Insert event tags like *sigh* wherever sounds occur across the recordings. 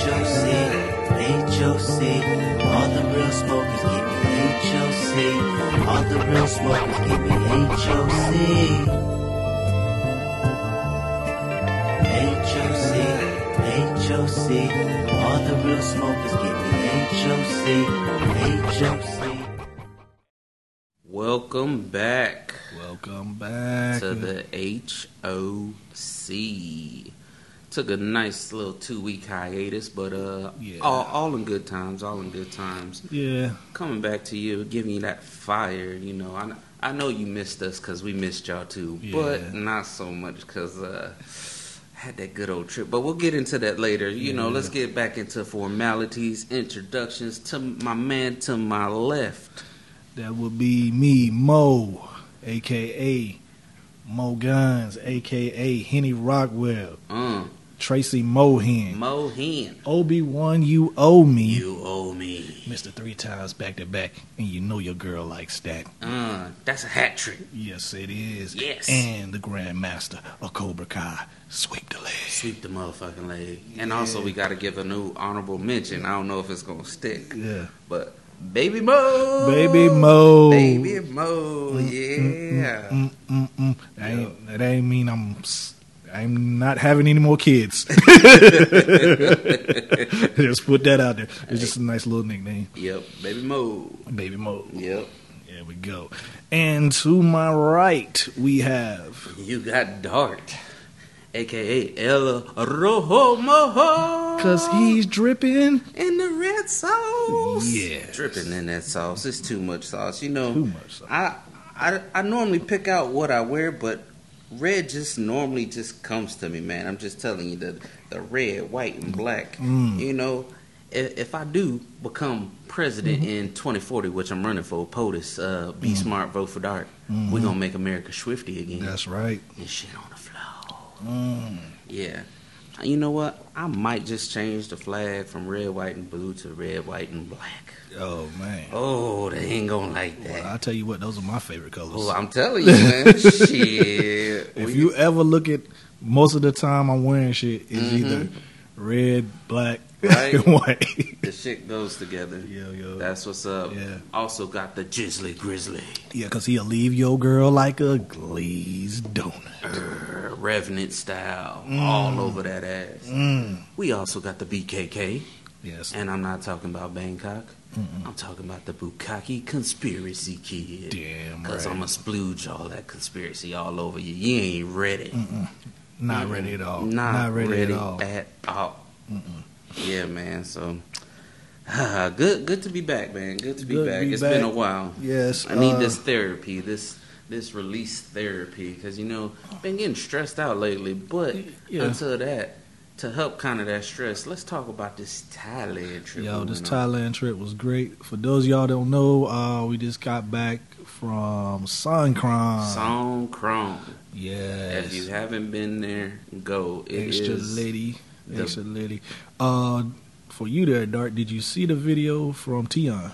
HOC, HOC. All the real smokers give me HOC. All the real smokers give me HOC. HOC, HOC. All the real smokers give me HOC, HOC. Welcome back Welcome back. to the HOC. Took a nice little two week hiatus, but uh, Yeah. all, all in good times, all in good times. yeah, Coming back to you, giving you that fire, you know. I, I know you missed us because we missed y'all too, but not so much because uh, had that good old trip. But we'll get into that later. You know, let's get back into formalities, introductions to my man to my left. that would be me, Mo, aka Mo Guns, aka Henny Rockwell, Uh, Tracy Mohan, Mohin. Obi Wan. You owe me, You owe me. Mister three times back to back, and you know your girl likes that. Uh, that's a hat trick. Yes, it is. Yes. and the Grandmaster of Cobra Kai, sweep the leg. Sweep the motherfucking leg. And also, we got to give a new honorable mention. I don't know if it's going to stick, Yeah, but Baby Mo. Baby Mo. Baby Mo. Yeah. Mm, mm, mm. That, ain't, that ain't mean I'm. I'm not having any more kids. *laughs* *laughs* just put that out there. It's just a nice little nickname, Yep. Baby Mo. Baby Mo. Yep. There we go. And to my right, we have You got Dart, aka El Rojo Mojo. because he's dripping in the red sauce. Yeah. dripping in that sauce. It's too much sauce. You know, too much. sauce. I, I I normally pick out what I wear, but red just normally just comes to me, man. I'm just telling you the the red, white, and black. Mm. You know, if, if I do become president Mm-hmm. in 2040, which I'm running for, POTUS, uh, be smart, vote for Dart. Mhm. We're gonna make America swifty again That's right. and shit on the floor. Mm. Yeah. You know what? I might just change the flag from red, white, and blue to red, white, and black. Oh man. Oh, they ain't gonna like that. Well, I tell you what, those are my favorite colors. Oh, I'm telling you, man. *laughs* shit. if We- you ever look at most of the time I'm wearing shit is Mhm. either red, black, Right. *laughs* and white. the shit goes together. yeah, yeah. That's what's up. Yeah. Also got the Jizzly Grizzly. Yeah, because he'll leave your girl like a glazed donut. Err, Revenant style. Mm. All over that ass. Mm. We also got the BKK. Yes. And I'm not talking about Bangkok. Mm-mm. I'm talking about the Bukkake Conspiracy Kid. Damn Cause right. I'm going to splooge all that conspiracy all over you. You ain't ready. Mm-mm. Not Mm-mm. ready at all. Not, ready, ready, at all. at all. Yeah, man. So *laughs* good, good to be back, man. Good to be Good to back. be It's back. been a while. Yes. I need uh, this therapy, this this release therapy, because you know I've been getting stressed out lately. But Yeah. until that, to help kind of that stress, let's talk about this Thailand trip. Yo, this on. Thailand trip was great. For those of y'all don't know, uh, we just got back from Songkran. Songkran. Yes. If you haven't been there, go. It extra is- lady, the- extra lady. Uh, for you there, Dart, did you see the video from Tion?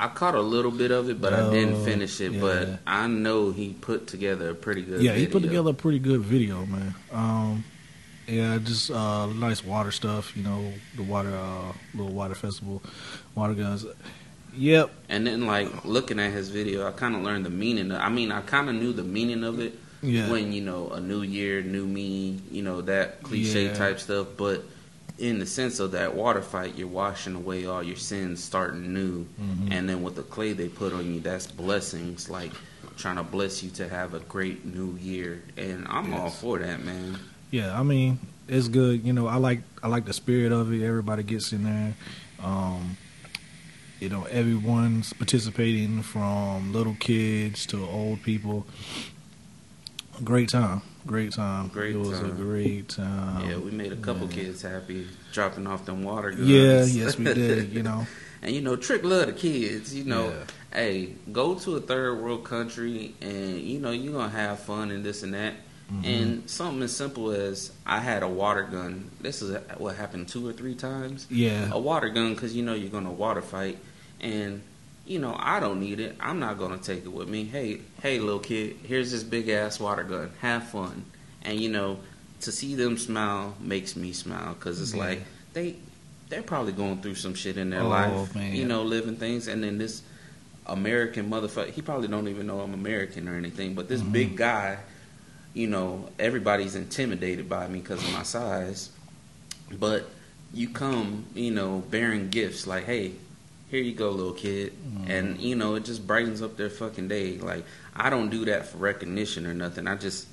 I caught a little bit of it, but I didn't Oh, finish it. yeah. But I know he put together a pretty good. Video. Yeah, he put together a pretty good video, man. Um, yeah, just uh, nice water stuff. You know, the water, uh, little water festival, water guns. Yep. And then, like looking at his video, I kind of learned the meaning. Of, I mean, I kind of knew the meaning of it Yeah. when you know a new year, new me, you know that cliche Yeah. type stuff. But in the sense of that water fight, you're washing away all your sins, starting new, Mhm. and then with the clay they put on you, that's blessings. Like trying to bless you to have a great new year, and I'm all for that, man. Yeah, I mean, it's good. You know, I like I like the spirit of it. Everybody gets in there. Um, you know, everyone's participating from little kids to old people. Great time, great time. Great it was a great time. yeah, we made a couple yeah. kids happy dropping off them water guns. Yeah, yes, we did. You *laughs* know, And you know, Trick love the kids. You know, Yeah. hey, go to a third world country, and you know you're gonna have fun and this and that. Mhm. And something as simple as I had a water gun. This is what happened two or three times. yeah, A water gun because you know you're gonna water fight, and you know I don't need it. I'm not gonna take it with me. Hey, hey, little kid, here's this big ass water gun. Have fun. And you know, to see them smile makes me smile because it's Yeah. like they they're probably going through some shit in their Oh, life, man. you know, living things, and then this American motherfucker, he probably don't even know I'm American or anything, but this Mhm. big guy, you know, everybody's intimidated by me because of my size, but you come, you know, bearing gifts like, hey, here you go, little kid, Mhm. and you know, it just brightens up their fucking day. Like I don't do that for recognition or nothing. I just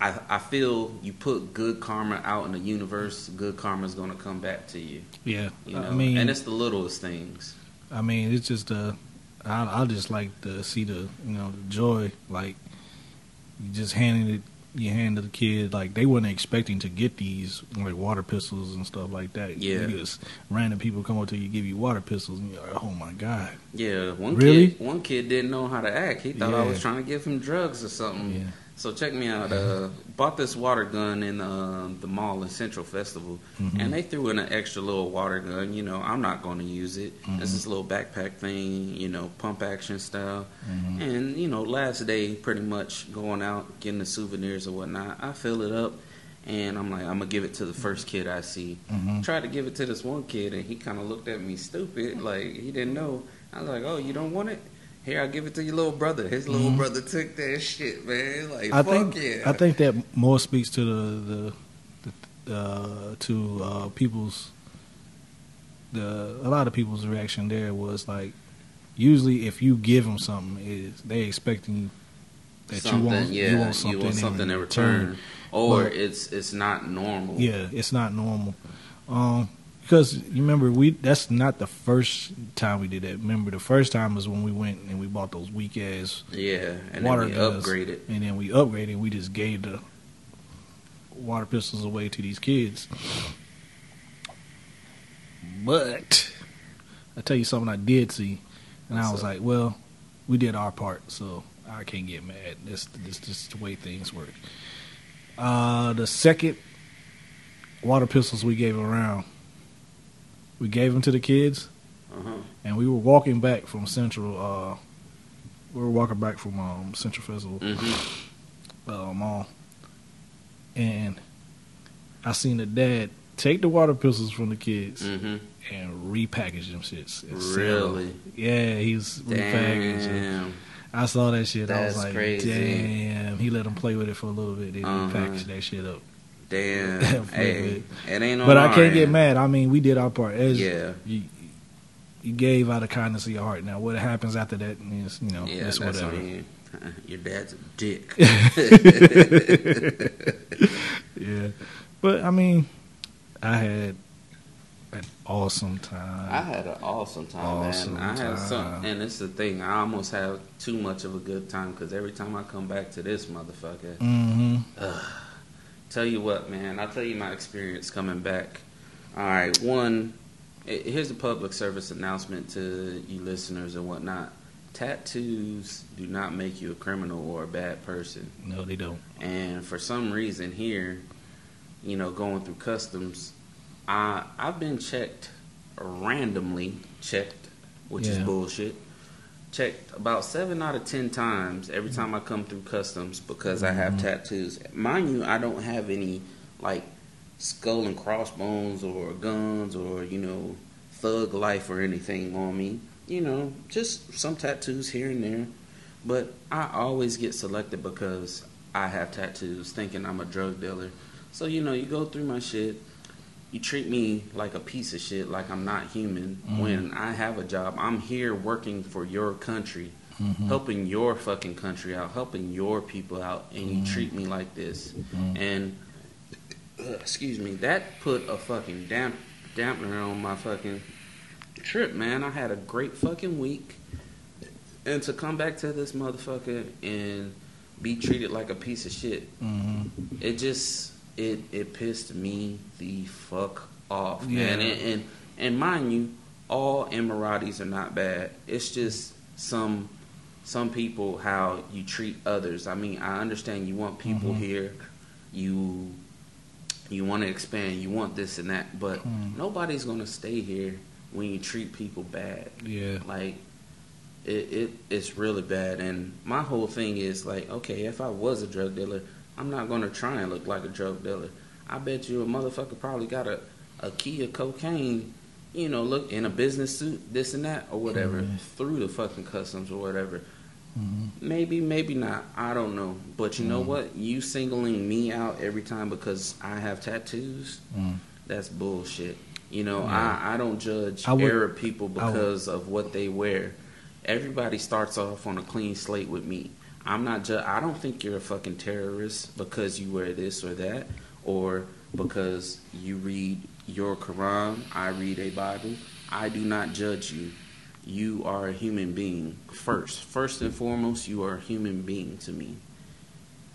I, I feel you put good karma out in the universe, good karma's gonna come back to you. Yeah, You know, I mean, and it's the littlest things. I mean, it's just uh, I I just like to see the you know the joy like you just handing it you hand to the kid like they weren't expecting to get these like water pistols and stuff like that. Yeah. Just random people come up to you give you water pistols and you're like, oh my god. Yeah, one Really? kid, one kid didn't know how to act. He thought I was trying to give him drugs or something. Yeah. So check me out. Uh, bought this water gun in uh, the mall in Central Festival, Mhm. and they threw in an extra little water gun. You know, I'm not going to use it. Mhm. It's this little backpack thing. You know, pump action style. Mhm. And you know, last day, pretty much going out getting the souvenirs or whatnot. I fill it up, and I'm like, I'm gonna give it to the first kid I see. Mhm. Tried to give it to this one kid, and he kind of looked at me stupid, like he didn't know. I was like, "Oh, you don't want it? Here, I'll give it to your little brother." His little Mhm. brother took that shit, man. Like, I fuck think yeah. I think that more speaks to the the, the uh, to uh, people's the a lot of people's reaction there was like usually if you give them something is they expecting that something, you want yeah, you want something, in in return, or But- it's it's not normal. Yeah, it's not normal. Um, because you remember we that's not the first time we did that. Remember the first time was when we went and we bought those weak ass yeah, and water then we guns, upgraded. and then we upgraded. We just gave the water pistols away to these kids. But I tell you something I did see, and I was up? like, well, we did our part, so I can't get mad. This this this the way things work. Uh, the second water pistols we gave around, we gave them to the kids Uh-huh. and we were walking back from Central. Uh, we were walking back from um, Central Festival hmm uh, Mall, and I seen the dad take the water pistols from the kids hmm and repackage them shits. sell them. Really? Yeah, he's. Damn. I saw that shit. I was That's like, crazy. damn. He let them play with it for a little bit, then Uh-huh. he packaged that shit up. Damn. *laughs* Hey, it. ain't on but I can't get mad. I mean, we did our part. As Yeah. You, you gave out of kindness of your heart. Now, what happens after that is, you know, Yeah, it's that's whatever. on you. *laughs* Your dad's a dick. *laughs* yeah, but I mean, I had an awesome time. I had an awesome time, Awesome man. I had some, and it's the thing. I almost have too much of a good time because every time I come back to this motherfucker, hmm tell you what, man. I'll tell you my experience coming back. All right, one. eh, Here's a public service announcement to you listeners and whatnot. Tattoos do not make you a criminal or a bad person. No, they don't. And for some reason here, you know, going through customs, I I've been checked randomly checked, which is bullshit. Checked about seven out of ten times every time I come through customs because I have Mhm. tattoos. Mind you, I don't have any like skull and crossbones or guns or you know thug life or anything on me. You know, just some tattoos here and there. But I always get selected because I have tattoos, thinking I'm a drug dealer. So you know, you go through my shit. You treat me like a piece of shit, like I'm not human. Mhm. When I have a job, I'm here working for your country, Mhm. helping your fucking country out, helping your people out, and you Mhm. treat me like this. Mhm. And uh, excuse me, that put a fucking damp dampener on my fucking trip, man. I had a great fucking week, and to come back to this motherfucker and be treated like a piece of shit, Mhm. it just it it pissed me the fuck off, Yeah. man. And, and and mind you, all Emiratis are not bad. It's just some some people how you treat others. I mean, I understand you want people Mhm. here, you you want to expand, you want this and that, but Mhm. nobody's gonna stay here when you treat people bad. Yeah. Like it, it it's really bad and my whole thing is like, okay, if I was a drug dealer, I'm not gonna try and look like a drug dealer. I bet you a motherfucker probably got a, a key of cocaine, you know, look in a business suit, this and that or whatever, Mhm. through the fucking customs or whatever. Mhm. Maybe, maybe not. I don't know. But you know Mhm. what? You singling me out every time because I have tattoos. Mm. That's bullshit. You know, Yeah. I, I don't judge I would- Arab people because of what they wear. Everybody starts off on a clean slate with me. I'm not ju- I don't think you're a fucking terrorist because you wear this or that or because you read your Quran, I read a Bible. I do not judge you. You are a human being first. First and foremost, you are a human being to me.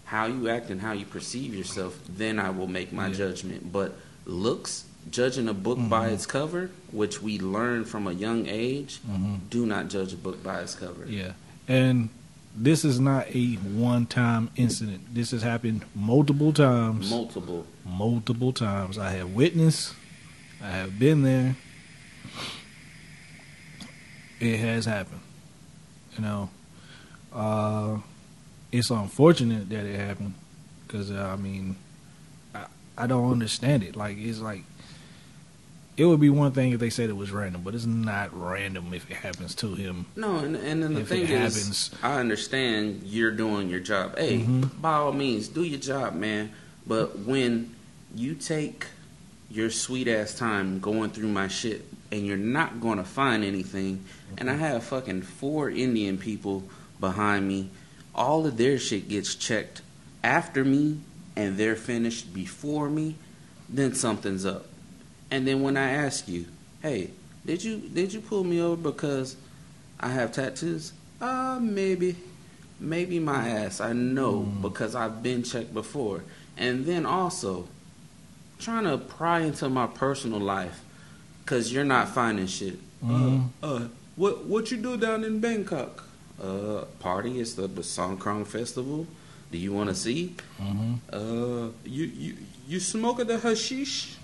How you act and how you perceive yourself, then I will make my Yeah. judgment. But looks, judging a book by Mhm. its cover, which we learn from a young age, Mhm. do not judge a book by its cover. Yeah, and this is not a one-time incident. This has happened multiple times. Multiple. multiple times. I have witnessed. I have been there. It has happened. You know, uh, it's unfortunate that it happened because uh, I mean, I, I don't understand it. Like it's like it would be one thing if they said it was random, but it's not random if it happens to him. No, and, and then the If thing it is, happens. I understand you're doing your job. Hey, Mhm. by all means, do your job, man. But when you take your sweet ass time going through my shit and you're not going to find anything, and I have fucking four Indian people behind me, all of their shit gets checked after me and they're finished before me, then something's up. And then when I ask you, hey, did you did you pull me over because I have tattoos? Uh, maybe. Maybe my ass. I know Mm. because I've been checked before. And then also, trying to pry into my personal life because you're not finding shit. Mhm. Uh, uh, what what you do down in Bangkok? Uh, party. It's the, the Songkran Festival. Do you want to see? Mm-hmm. Uh, you you you smoke the hashish?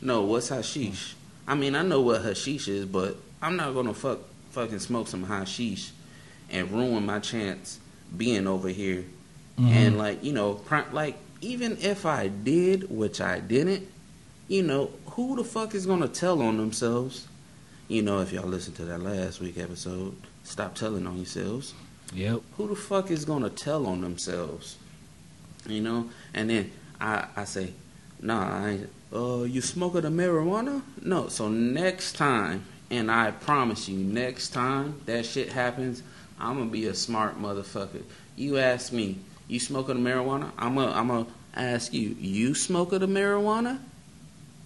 No, what's hashish? I mean, I know what hashish is, but I'm not gonna fuck fucking smoke some hashish and ruin my chance being over here. Mm-hmm. And like you know, like even if I did, which I didn't, you know, who the fuck is gonna tell on themselves? You know, if y'all listened to that last week episode, stop telling on yourselves Yep. who the fuck is gonna tell on themselves? You know? And then I I say, nah, I ain't uh you smoking the marijuana? No. So next time, and I promise you, next time that shit happens, I'm gonna be a smart motherfucker. You ask me, you smoking the marijuana? I'm gonna I'm gonna ask you, you smoking the marijuana?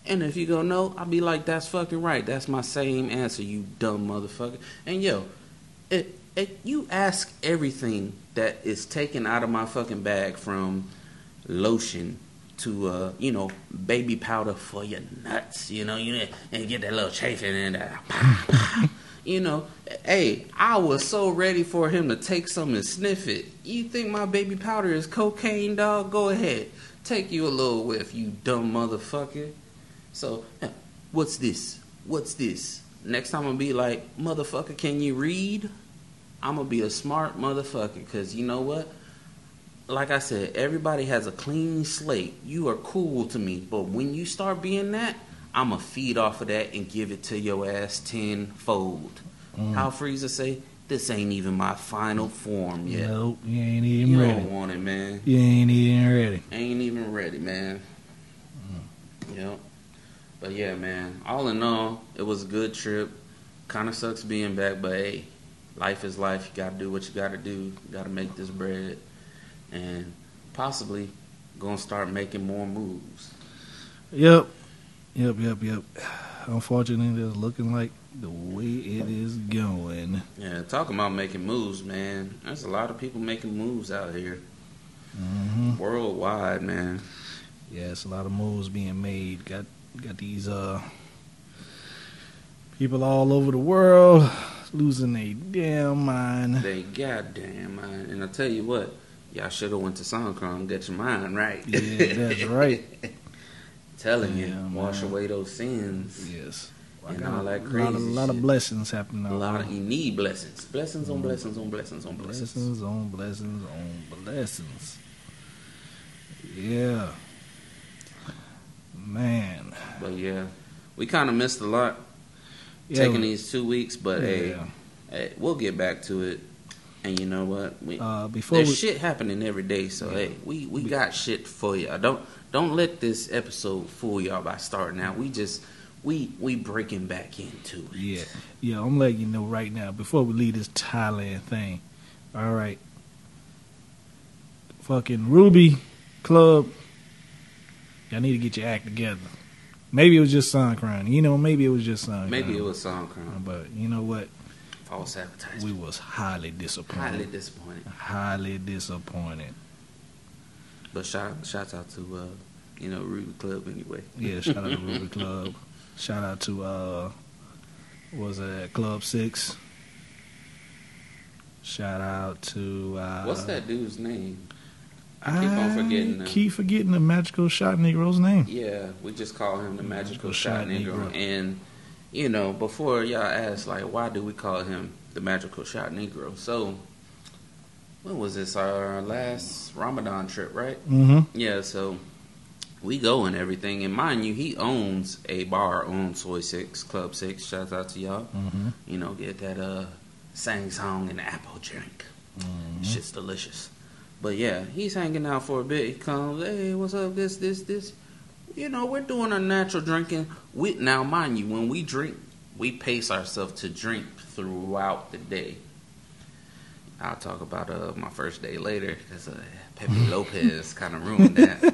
And if you go no, I'll be like, that's fucking right. That's my same answer, you dumb motherfucker. And yo, it, it, you ask everything that is taken out of my fucking bag from lotion to uh, you know, baby powder for your nuts, you know, you and get that little chafing in there. *laughs* You know, hey, I was so ready for him to take some and sniff it. You think my baby powder is cocaine, dog? Go ahead. Take you a little whiff, you dumb motherfucker. So, what's this? What's this? Next time I'm gonna be like, motherfucker, can you read? I'm gonna be a smart motherfucker because you know what? Like I said, everybody has a clean slate. You are cool to me, but when you start being that, I'm gonna feed off of that and give it to your ass tenfold. Mm. How Frieza say, "This ain't even my final form yet. Nope. You ain't even You ready. don't want it, man. You ain't even ready. Ain't even ready, man. Yep. But yeah, man. All in all, it was a good trip. Kind of sucks being back, but hey, life is life. You got to do what you got to do. You got to make this bread, and possibly gonna start making more moves. Yep. Yep, yep, yep. Unfortunately, it's looking like the way it is going. Yeah, talking about making moves, man. There's a lot of people making moves out here hmm worldwide, man. Yeah, it's a lot of moves being made. Got got these uh people all over the world losing their damn mind. They goddamn mind. And I tell you what, y'all should have went to Songkran, get your mind right. Yeah, that's *laughs* right. Telling you, Yeah, wash away those sins. Yes. And all a lot of, lot of blessings happening A lot of you need blessings, blessings on mm. blessings on blessings on blessings. Blessings on blessings on blessings. Yeah. Man. But yeah, we kind of missed a lot Yeah, taking these two weeks, but hey, hey, we'll get back to it. And you know what? We, Uh, before there's we, shit happening every day, so hey, we we got shit for you. Don't don't let this episode fool y'all by starting out. We just we we breaking back into it. Yeah, yeah. I'm letting you know right now before we leave this Thailand thing. All right, fucking Ruby Club. Y'all need to get your act together. Maybe it was just Sun crying. You know, maybe it was just Sun Maybe Crown. it was song crime, But you know what? False We was highly disappointed. Highly disappointed. highly disappointed. But shout shouts out to uh, you know Ruby Club anyway. Yeah, shout out to Ruby *laughs* Club. Shout out to uh was it Club Six. Shout out to uh What's that dude's name? I keep on forgetting now. Keep forgetting the magical shot Negro's name. Yeah, we just call him the magical Magical shot Shot Negro. Negro. And you know, before y'all ask like, why do we call him the magical shot Negro? So, when was this? Our last Ramadan trip, right? Mm-hmm. Yeah. So we go and everything, and mind you, he owns a bar on Soi Six Club Six. Shouts out to y'all. Mm-hmm. You know, get that uh SangSom and apple drink. Mm-hmm. Shit's delicious. But yeah, he's hanging out for a bit. He comes, hey, what's up? This, this, this. You know, we're doing our natural drinking. We now, mind you, when we drink, we pace ourselves to drink throughout the day. I'll talk about uh, my first day later because uh, Pepe *laughs* Lopez kind of ruined that.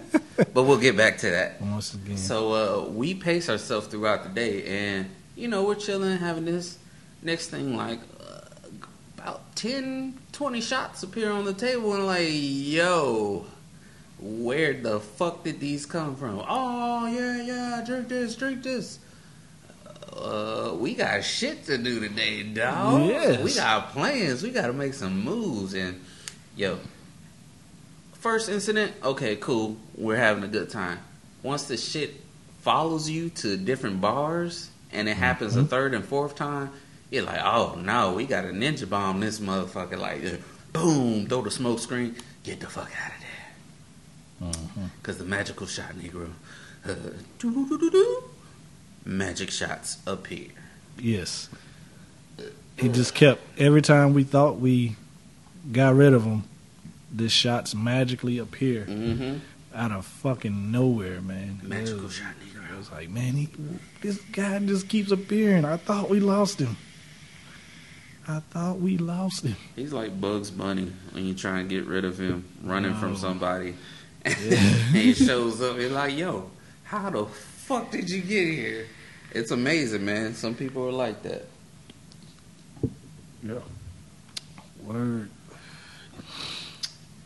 But we'll get back to that. Once again. So uh, we pace ourselves throughout the day, and you know we're chilling, having this. Next thing, like uh, about 10, 20 shots appear on the table, and like, yo, where the fuck did these come from? Oh yeah, yeah, drink this, drink this. Uh, we got shit to do today, dog. Yes. We got plans. We got to make some moves, and yo, first incident, okay, cool. We're having a good time. Once the shit follows you to different bars and it happens a third and fourth time, you're like, oh no, we got a ninja bomb this motherfucker. Like, boom, throw the smoke screen, get the fuck out of there. Mhm. Because the magical shot, Negro. Uh. *laughs* Magic shots appear. Yes. He just kept every time we thought we got rid of him, the shots magically appear Mm-hmm. out of fucking nowhere, man. Magical was- shot, Negro. I was like, man, he, this guy just keeps appearing. I thought we lost him. I thought we lost him. He's like Bugs Bunny when you try and get rid of him, running from somebody. And *laughs* he shows up and like, yo, how the fuck did you get here? It's amazing, man. Some people are like that. Yeah. Word.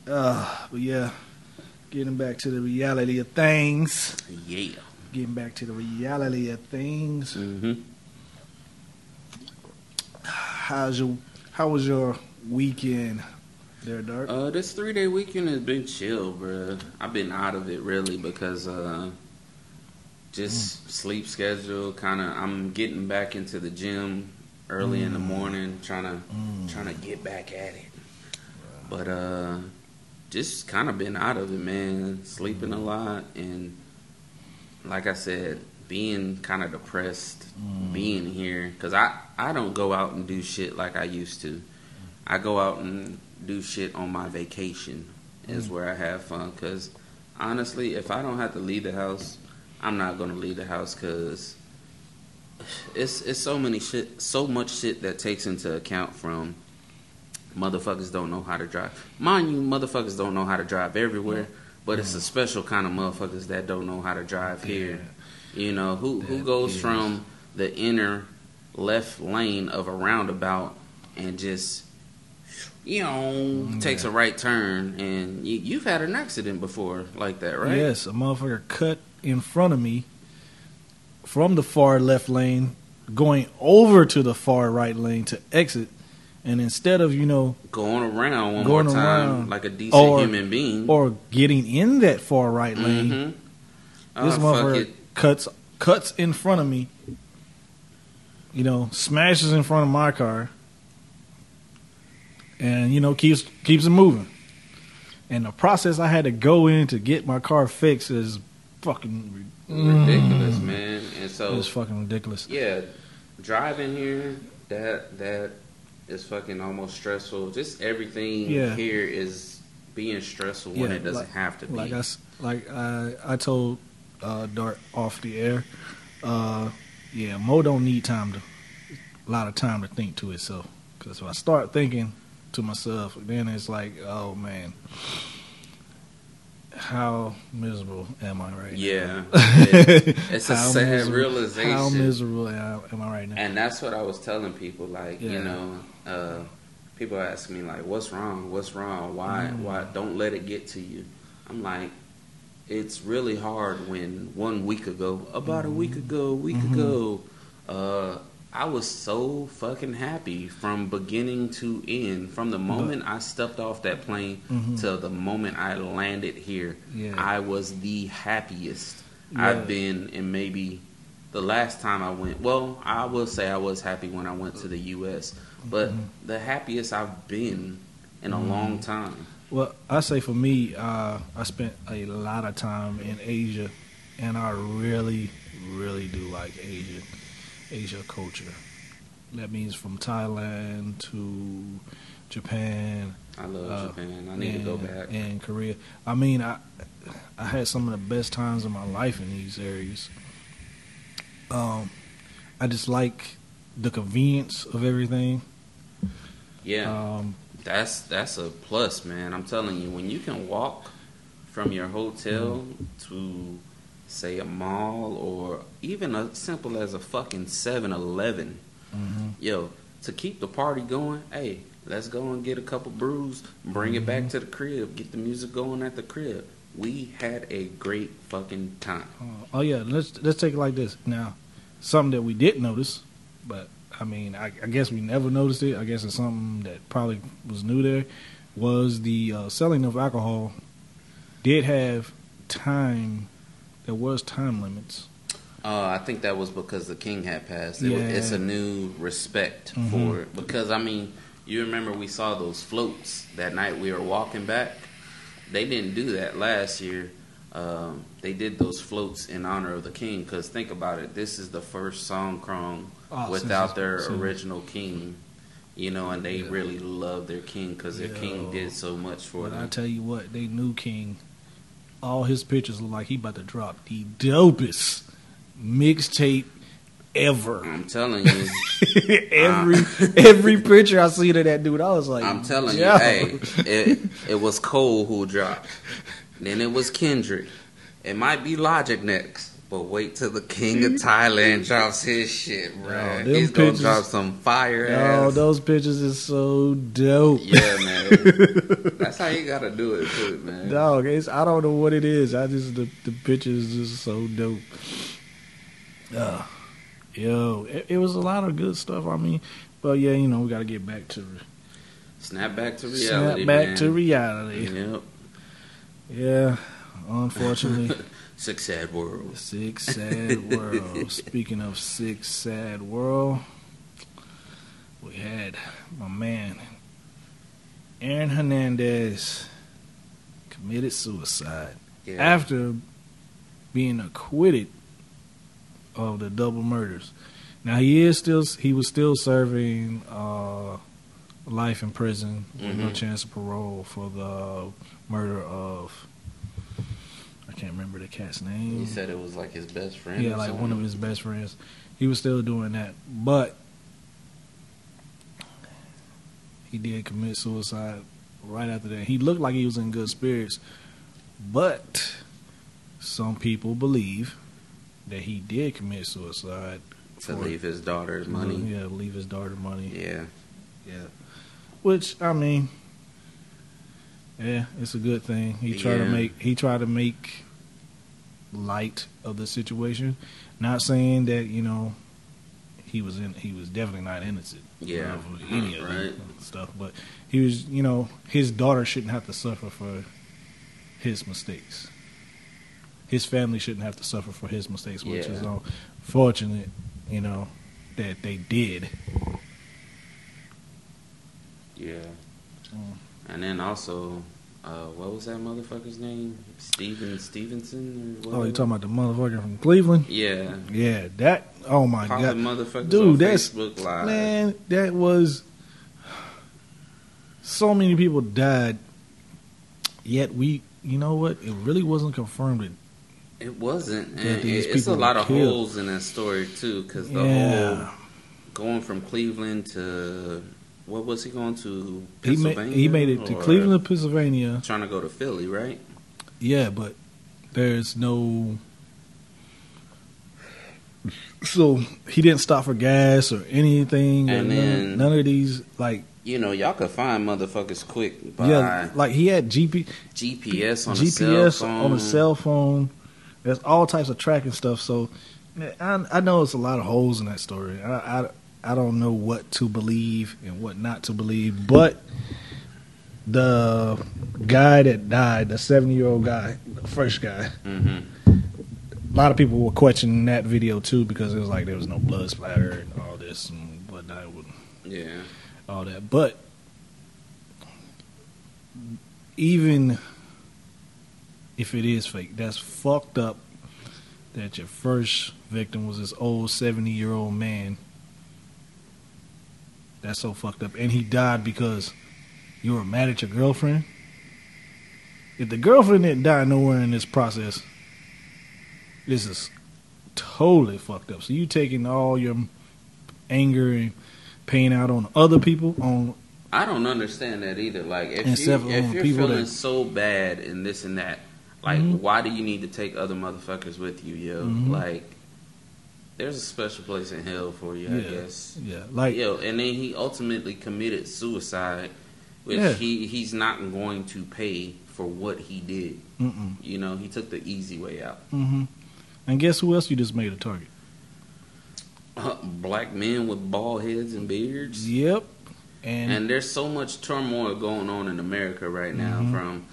Uh, but yeah, getting back to the reality of things. Yeah. Getting back to the reality of things. Mm-hmm. How's your How was your weekend, there, Dart? Uh, this three day weekend has been chill, bruh. I've been out of it really because uh, just sleep schedule. Kind of, I'm getting back into the gym early in the morning, trying to Mm. trying to get back at it. But uh, just kind of been out of it, man. Sleeping a lot and, like I said, being kind of depressed. Mm. Being here because I I don't go out and do shit like I used to. I go out and do shit on my vacation is Mm. where I have fun. Cause honestly, if I don't have to leave the house, I'm not gonna leave the house. Cause it's it's so many shit, so much shit that takes into account from motherfuckers don't know how to drive. Mind you, motherfuckers don't know how to drive everywhere, but it's a special kind of motherfuckers that don't know how to drive here. You know who who goes is. from the inner left lane of a roundabout and just you know takes a right turn and you, you've had an accident before like that, right? Yes, a motherfucker cut in front of me from the far left lane, going over to the far right lane to exit, and instead of you know Going around one Going more time around. like a decent Or- human being. or getting in that far right lane, Mhm. this Oh, fuck motherfucker cuts cuts in front of me. You know, smashes in front of my car, and you know keeps keeps it moving. And the process I had to go in to get my car fixed is fucking ridiculous, Mm. man. And so It's fucking ridiculous. yeah, driving here that that is fucking almost stressful. Just everything Yeah. here is being stressful when it doesn't like- have to be. Like I, like I, I told uh, Dart off the air. Uh, yeah, Mo don't need time to, a lot of time to think to itself. Because if I start thinking to myself, then it's like, oh man, how miserable am I right yeah, now? *laughs* It- it's a sad miserable- realization. How miserable am I right now? And that's what I was telling people. Like, you know, uh, people ask me like, "What's wrong? What's wrong? Why? Mm. Why? Don't let it get to you." I'm like, it's really hard when one week ago, about a week ago, a week Mhm. ago, uh, I was so fucking happy from beginning to end. From the moment I stepped off that plane Mhm. till the moment I landed here, Yeah. I was the happiest Yeah. I've been in maybe the last time I went. Well, I will say I was happy when I went to the U.S., but Mhm. the happiest I've been in a Mhm. long time. Well, I say for me, uh, I spent a lot of time in Asia, and I really, really do like Asia, Asia culture. That means from Thailand to Japan. I love uh, Japan. I need to go back. And Korea. I mean, I I had some of the best times of my life in these areas. Um, I just like the convenience of everything. Yeah, Um, that's that's a plus, man. I'm telling you, when you can walk from your hotel to say a mall or even as simple as a fucking 7-Eleven, mhm. yo, to keep the party going, hey, let's go and get a couple brews, bring it back Mhm. to the crib, get the music going at the crib. We had a great fucking time. Uh, oh yeah, let's let's take it like this. Now, something that we did notice, but I mean, I, I guess we never noticed it. I guess it's something that probably was new there. Was the uh, selling of alcohol did have time? There was time limits. Uh, I think that was because the king had passed. It, Yeah. It's a new respect Mhm. for it. Because, I mean, you remember we saw those floats that night we were walking back? They didn't do that last year. Um, they did those floats in honor of the king. Because think about it, this is the first Songkran Oh, without their original king. You know, and they Yeah. really love their king because their king did so much for But I them. tell you what, they knew King. All his pictures look like he about to drop the dopest mixtape ever. I'm telling you, *laughs* every uh, *laughs* every picture I see of that dude, I was like, I'm telling yo. you, hey, it, it was Cole who dropped. Then it was Kendrick. It might be Logic next, but wait till the King of Thailand drops his shit, bro. them He's gonna pictures- drop some fire Yo, ass. those pictures is so dope. yeah, man. *laughs* That's how you gotta do it, too, man. Dog, it's, I don't know what it is. I just the the pictures is so dope. Uh, yo, it, it was a lot of good stuff. I mean, but yeah, you know, we got to get back to Snap back to reality, snap back man. to reality. Yep. Yeah, unfortunately, *laughs* Six sad world. sick sad world. *laughs* Speaking of sick sad world, we had my man Aaron Hernandez committed suicide. Yeah. after being acquitted of the double murders. Now he is still he was still serving uh, life in prison with no Mhm. chance of parole for the murder of can't remember the cat's name. He said it was like his best friend. yeah, like one of his best friends. He was still doing that, but he did commit suicide right after that. He looked like he was in good spirits, but some people believe that he did commit suicide to leave his daughter's money. Yeah, leave his daughter money. Yeah. Yeah. Which I mean, yeah, it's a good thing. He tried to make he tried to make light of the situation. Not saying that you know he was in he was definitely not innocent. Yeah. of any of Right. the stuff, but he was you know his daughter shouldn't have to suffer for his mistakes. His family shouldn't have to suffer for his mistakes, which is unfortunate, you know, that they did. Yeah. And then also, uh, what was that motherfucker's name? Steven Stevenson. Or Oh, you talking about the motherfucker from Cleveland? Yeah, Yeah, that. Oh my god, Dude, that's- Facebook Live. man, that was. So many people died. Yet we, you know what? It really wasn't confirmed. That, It wasn't. And it- it's a lot of killed. holes in that story too, because the yeah, whole going from Cleveland to what was he going to? he made he made it to Cleveland, Pennsylvania. Trying to go to Philly, right? Yeah, but there's no. So he didn't stop for gas or anything. And none, then- none of these like You know, y'all could find motherfuckers quick by yeah, like he had GP, GPS on a GPS cell phone. on a cell phone. There's all types of tracking stuff. So I, I know it's a lot of holes in that story. I, I I don't know what to believe and what not to believe, but the guy that died, the 70 year old guy, the first guy, hmm a lot of people were questioning that video too because it was like there was no blood splatter and all this and whatnot, Yeah. all that. But even if it is fake, that's fucked up. That your first victim was this old seventy year old man. That's so fucked up, and he died because you were mad at your girlfriend. If the girlfriend didn't die nowhere in this process, this is totally fucked up. So you taking all your anger and pain out on other people, on I don't understand that either. Like, if, you if you're feeling that- so bad and this and that, like, Mhm. why do you need to take other motherfuckers with you, yo? Mhm. Like, there's a special place in hell for you, I guess. yeah, like Yo, and then he ultimately committed suicide, which Yeah. he he's not going to pay for what he did. mm-mm, You know, he took the easy way out. Mm-hmm. And guess who else you just made a target? Black men with bald heads and beards. Yep, and, And there's so much turmoil going on in America right now Mhm. from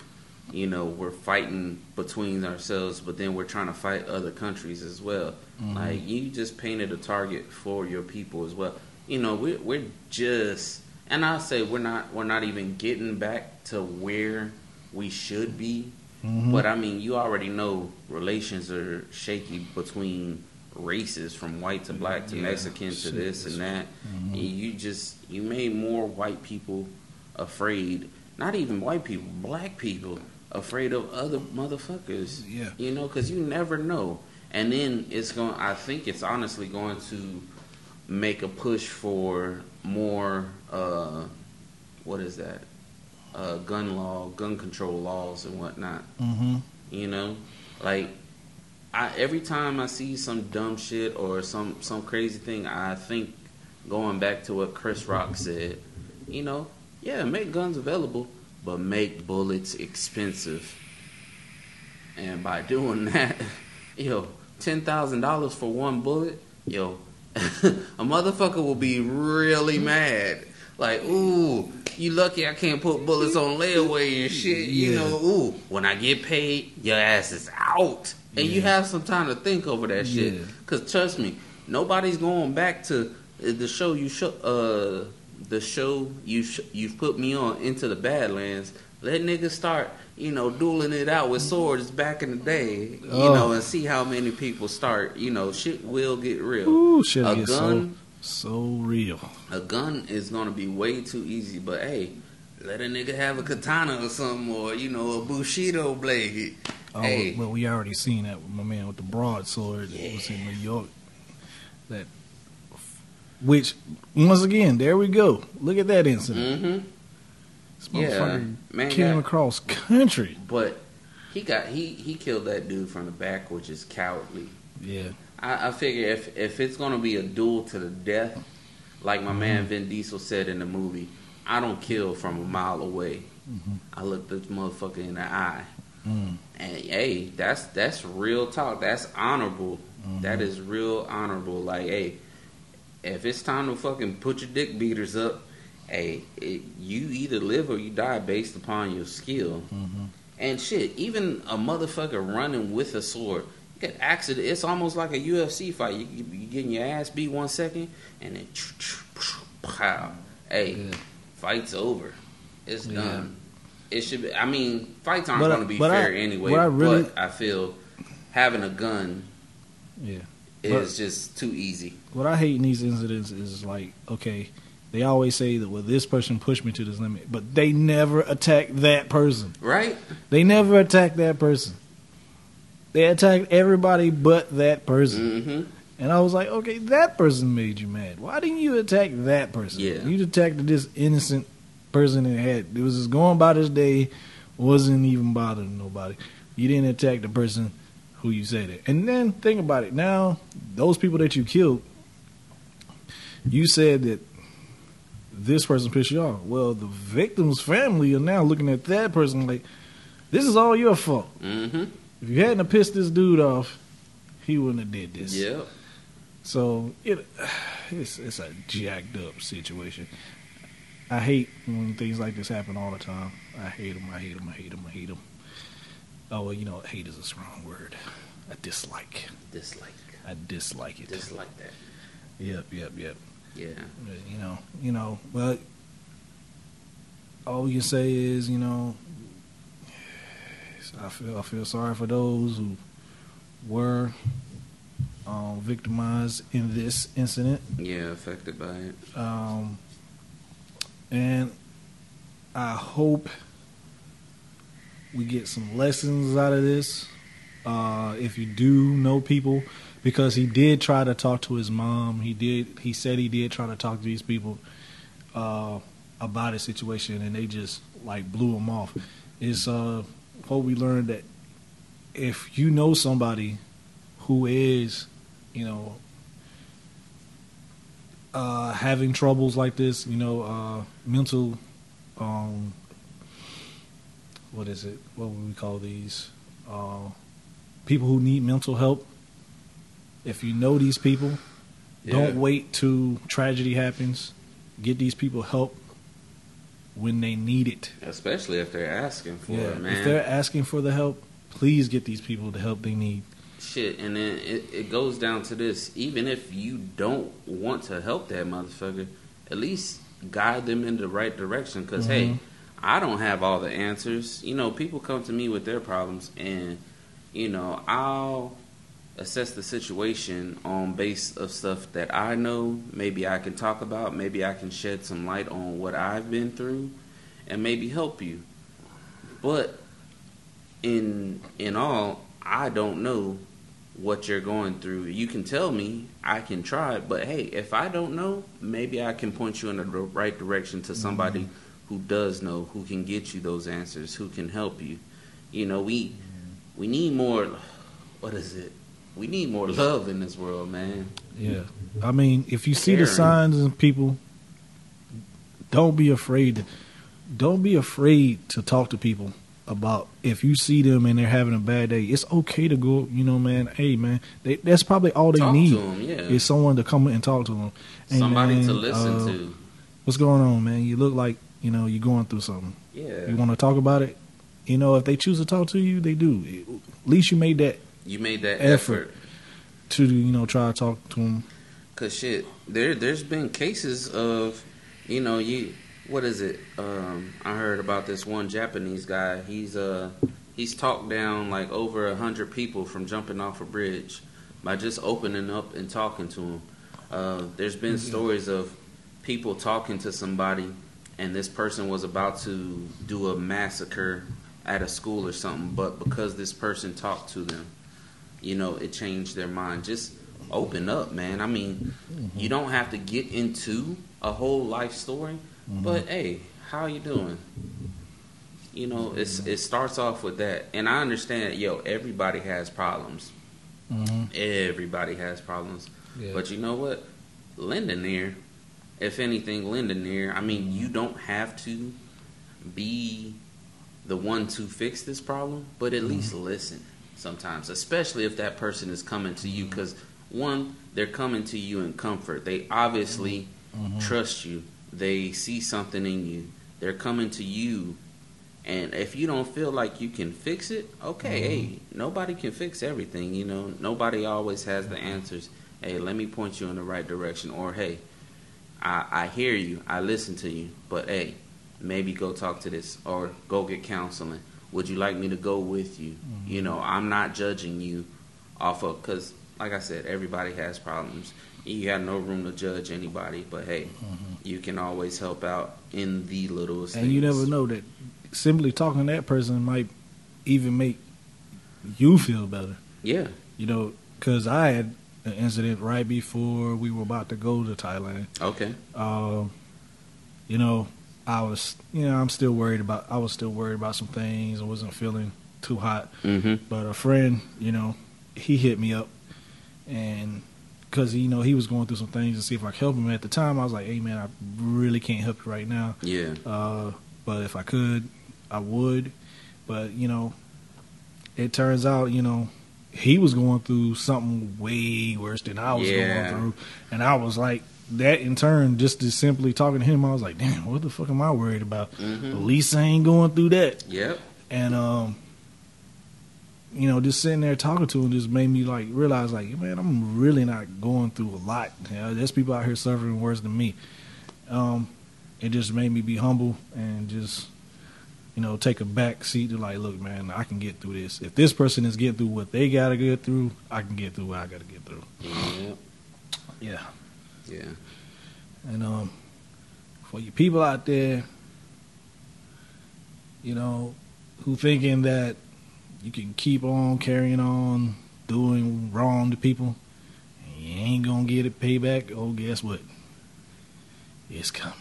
you know, we're fighting between ourselves, but then we're trying to fight other countries as well. Mhm. Like you just painted a target for your people as well. You know, we're we're just and I say we're not we're not even getting back to where we should be. Mhm. But I mean, you already know relations are shaky between races from white to black to Yeah, Mexican to shit this and that. Mhm. And you just you made more white people afraid. Not even white people, black people afraid of other motherfuckers. Yeah. You know, because you never know. And then it's going. I think it's honestly going to make a push for more. Uh, what is that? Uh, gun law, gun control laws, and whatnot. Mhm. You know, like I every time I see some dumb shit or some some crazy thing, I think going back to what Chris Rock said. You know, yeah, make guns available, but make bullets expensive. And by doing *laughs* that, yo, ten thousand dollars for one bullet, yo, *laughs* a motherfucker will be really mad. Like, ooh, you lucky I can't put bullets on layaway and shit. You know, ooh, when I get paid, your ass is out. And you have some time to think over that shit. Yeah. Cause trust me, nobody's going back to uh, the show you show. Uh, the show you sh- you've put me on into the Badlands. Let niggas start, you know, dueling it out with swords back in the day, you Oh. know, and see how many people start. You know, shit will get real. Ooh, shit a gets so gun, so real. a gun is gonna be way too easy. But hey, let a nigga have a katana or something, or you know, a bushido blade. Oh, hey, well, we already seen that with my man with the broadsword that was in New York. That, which once again, there we go. Look at that incident. mm-hmm. This Yeah, man came across country. But he got he he killed that dude from the back, which is cowardly. Yeah, I, I figure if if it's gonna be a duel to the death, like my Mm-hmm. man Vin Diesel said in the movie, I don't kill from a mile away. Mhm. I look this motherfucker in the eye, Mm. and hey, that's that's real talk. That's honorable. Mm-hmm. That is real honorable. Like, hey, if it's time to fucking put your dick beaters up, hey, it, you either live or you die based upon your skill. Mhm. And shit, even a motherfucker running with a sword, you get accident. It's almost like a UFC fight. You, you, you getting your ass beat one second, and then pow. Hey, Yeah. fight's over. It's Yeah. done. it should be. I mean, fights aren't going to be but I- fair anyway. I really- but I feel having a gun Yeah. Is just too easy. What I hate in these incidents is like, okay, they always say that well, this person pushed me to this limit, but they never attack that person. Right? They never attack that person. They attacked everybody but that person. Mm-hmm. And I was like, okay, that person made you mad. Why didn't you attack that person? Yeah. You attacked this innocent person that had it was just going by this day, wasn't even bothering nobody. You didn't attack the person who you said it. And then think about it. Now, those people that you killed, you said that this person pissed you off. Well, the victim's family are now looking at that person like, this is all your fault. Mm-hmm. If you hadn't pissed this dude off, he wouldn't have did this. Yep. So it *sighs* it's it's a jacked up situation. I hate when things like this happen all the time. I hate them. I hate them. I hate them. I hate them. Oh well, you know, hate is a strong word. I dislike. Dislike. I dislike it. Dislike that. Yep, yep, yep. Yeah. You know, you know. Well, all we can say is, you know, I feel I feel sorry for those who were um, victimized in this incident. Yeah, affected by it. Um, and I hope we get some lessons out of this. Uh, if you do know people, because he did try to talk to his mom, he did. He said he did try to talk to these people uh, about his situation, and they just like blew him off. It's uh, hope we learned that if you know somebody who is, you know, uh, having troubles like this, you know, uh, mental, um, what is it? What would we call these? Uh, people who need mental help. If you know these people, don't wait till tragedy happens. Get these people help when they need it. Especially if they're asking for yeah, it, man. if they're asking for the help, please get these people the help they need. Shit, and then it, it goes down to this. Even if you don't want to help that motherfucker, at least guide them in the right direction. Because, hey, Mhm. I don't have all the answers. You know, people come to me with their problems, and, you know, I'll assess the situation on base of stuff that I know. Maybe I can talk about. Maybe I can shed some light on what I've been through, and maybe help you. But in in all, I don't know what you're going through. You can tell me, I can try, but hey, if I don't know, maybe I can point you in the right direction to somebody mm-hmm. Who does know, who can get you those answers, who can help you. You know, we we need more. What is it? We need more love in this world, man. Yeah. I mean, if you see the signs in people, don't be afraid. To, don't be afraid to talk to people about if you see them and they're having a bad day. It's okay to go. You know, man. Hey, man. They, that's probably all they Talk need to 'em, yeah. is someone to come and talk to them. Hey, Somebody to listen uh, to. What's going on, man? You look like you know you're going through something. Yeah, You want to talk about it? You know, if they choose to talk to you, they do. At least you made that you made that effort. effort. to you know try to talk to them. Cause shit, there there's been cases of, you know, you what is it? Um, I heard about this one Japanese guy. He's uh he's talked down like over a hundred people from jumping off a bridge by just opening up and talking to them. Uh, there's been stories of people talking to somebody, and this person was about to do a massacre at a school or something, but because this person talked to them, you know, it changed their mind. Just open up, man. I mean, you don't have to get into a whole life story, but hey, how you doing? You know, it's it starts off with that, and I understand. Yo, everybody has problems. Mm-hmm. Everybody has problems, but you know what? Lend an ear. If anything, lend an ear. I mean, you don't have to be the one to fix this problem, but at least mm-hmm. listen sometimes, especially if that person is coming to you. Because, one, they're coming to you in comfort. They obviously mm-hmm. trust you, they see something in you. They're coming to you. And if you don't feel like you can fix it, okay, mm-hmm. hey, nobody can fix everything, you know. Nobody always has the answers. Hey, let me point you in the right direction. Or, hey, I, I hear you, I listen to you, but hey, maybe go talk to this or go get counseling. Would you like me to go with you? Mm-hmm. You know, I'm not judging you off of because, like I said, everybody has problems. You have no room to judge anybody, but hey, mm-hmm. you can always help out in the littlest and you never know that simply talking to that person might even make you feel better. Yeah, You know, because I had an incident right before we were about to go to Thailand. okay, Um, you know, I was, you know, I'm still worried about. I was still worried about some things. I wasn't feeling too hot. mm-hmm, But a friend, you know, he hit me up, and because you know he was going through some things to see if I could help him. At the time, I was like, "Hey, man, I really can't help you right now. yeah, Uh, but if I could, I would." But you know, it turns out, you know, he was going through something way worse than I was Yeah. going through, and I was like. That in turn, just to simply talking to him, I was like, "Damn, what the fuck am I worried about? Mhm. At least I ain't going through that." yep, and um you know just sitting there talking to him just made me like realize like man i'm really not going through a lot you know, there's people out here suffering worse than me um it just made me be humble and just you know take a back seat to like look man i can get through this if this person is getting through what they gotta get through i can get through what i gotta get through yep, yeah yeah, and um, for you people out there, you know, who thinking that you can keep on carrying on doing wrong to people, and you ain't gonna get it payback. Oh, guess what? It's coming.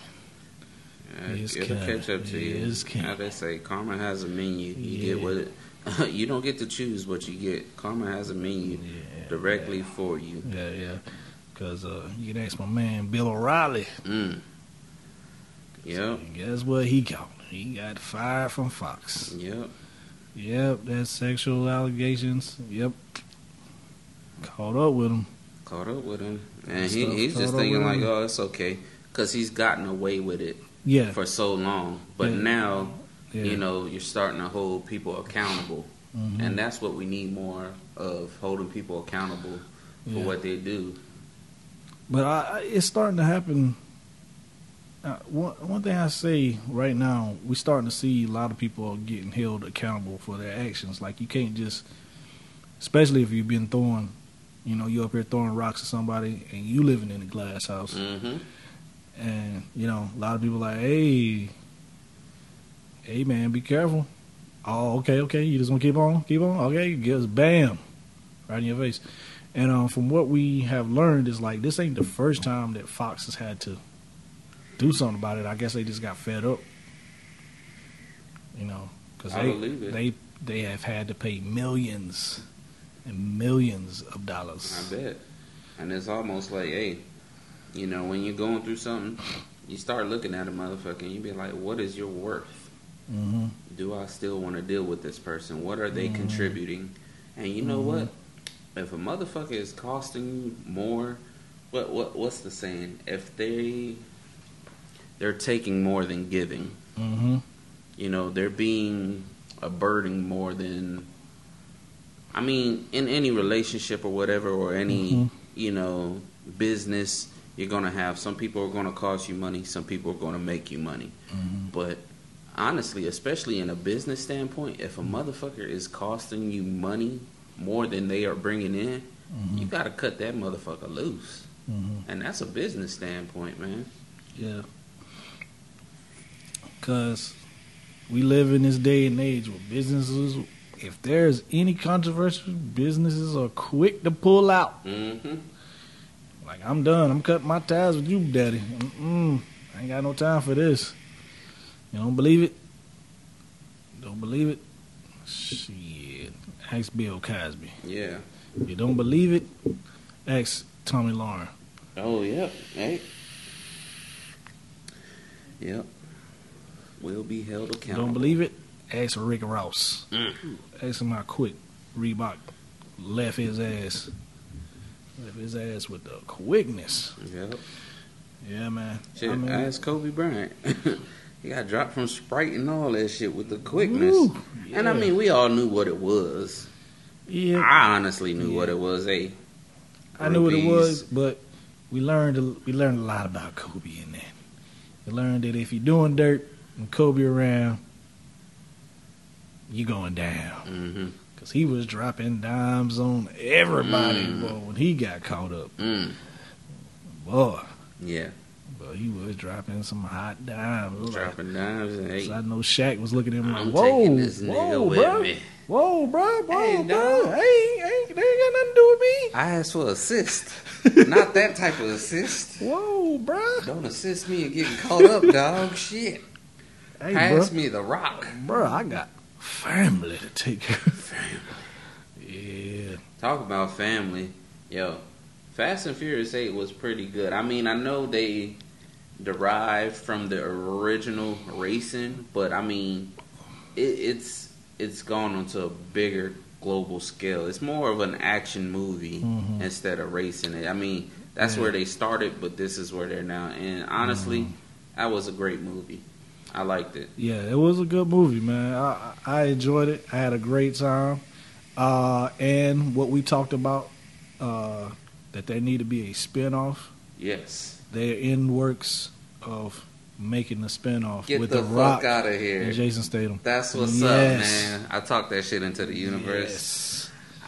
Yeah, it'll catch up to you. How they say, karma has a menu. You get what it. *laughs* you don't get to choose what you get. Karma has a menu Yeah, directly for you. Yeah, yeah. Because uh, you can ask my man Bill O'Reilly. Mm. Yep. And guess what he got? He got fired from Fox. Yep. Yep, that's sexual allegations. Yep. Caught up with him. Caught up with him, and he, he's just thinking like, oh, it's okay, because he's gotten away with it Yeah. for so long. But Yeah. now, yeah. you know, you're starting to hold people accountable, Mhm. and that's what we need more of: holding people accountable for what they do. But I, I, it's starting to happen. Uh, one, one thing I say right now, we're starting to see a lot of people getting held accountable for their actions. Like you can't just, especially if you've been throwing, you know, you up here throwing rocks at somebody and you living in a glass house, Mm-hmm. And you know, a lot of people like, hey, hey man, be careful. Oh, okay, okay, you just gonna keep on, keep on, okay, just bam, right in your face. And um, from what we have learned is like this ain't the first time that Fox has had to do something about it. I guess they just got fed up, you know, because they they they have had to pay millions and millions of dollars. I bet. And it's almost like, hey, you know, when you're going through something, you start looking at a motherfucker and you be like, what is your worth? hmm Do I still want to deal with this person? What are they Mhm. contributing? And you know Mhm. what? If a motherfucker is costing you more, what what what's the saying? If they they're taking more than giving, hmm you know, they're being a burden more than I mean, in any relationship or whatever or any, Mhm. you know, business, you're going to have some people are going to cost you money, some people are going to make you money. hmm But honestly, especially in a business standpoint, if a motherfucker is costing you money more than they are bringing in, hmm you got to cut that motherfucker loose. hmm And that's a business standpoint, man. Yeah. Because we live in this day and age where businesses, if there's any controversy, businesses are quick to pull out. Mm-hmm. Like, I'm done. I'm cutting my ties with you, daddy. Mm-mm. I ain't got no time for this. You don't believe it? Don't believe it? Shit. Ask Bill Cosby. Yeah. You don't believe it? Ask Tomi Lahren. Oh, yeah. Hey. Yep. Will be held accountable. don't believe it? Ask Rick Ross. Mm. Ask him how quick Reebok left his ass. Left his ass with the quickness. Yep. Yeah, man. Shit, I mean, ask Kobe Bryant. *laughs* he got dropped from Sprite and all that shit with the quickness. woo, And I mean, we all knew what it was. yeah, I honestly knew Yeah. what it was. Hey, I knew what it was, but we learned a, we learned a lot about Kobe in that. We learned that if you're doing dirt, and Kobe around, you going down. Mm-hmm. Cause he was dropping dimes on everybody, Mm. boy, when he got caught up. Mm. Boy, Yeah. but he was dropping some hot dimes. Was like- Dropping dimes and hey, so I know Shaq was looking at him like, "Whoa, whoa, bro, me. whoa, bro, bro, Hey, bro, dog. hey, hey, they ain't got nothing to do with me. I asked for assist. *laughs* Not that type of assist. Whoa, bro, Don't assist me in getting caught up, dog. Shit. hey, Pass bro, me the rock. bro, I got family to take care of. Family. Yeah, Talk about family. Yo, Fast and Furious 8 was pretty good. I mean, I know they derived from the original racing, but I mean, it, it's it's gone onto a bigger global scale. It's more of an action movie Mhm. instead of racing it. I mean, that's Yeah. where they started, but this is where they're now. And honestly, Mm-hmm. that was a great movie. I liked it. yeah, it was a good movie, man. I I enjoyed it. I had a great time. Uh, and what we talked about, uh, that there need to be a spinoff. Yes. They're in works of making a spinoff Get with the, the, Rock out of here. Jason Statham. That's what's Yes. up, man. I talked that shit into the universe. Yes.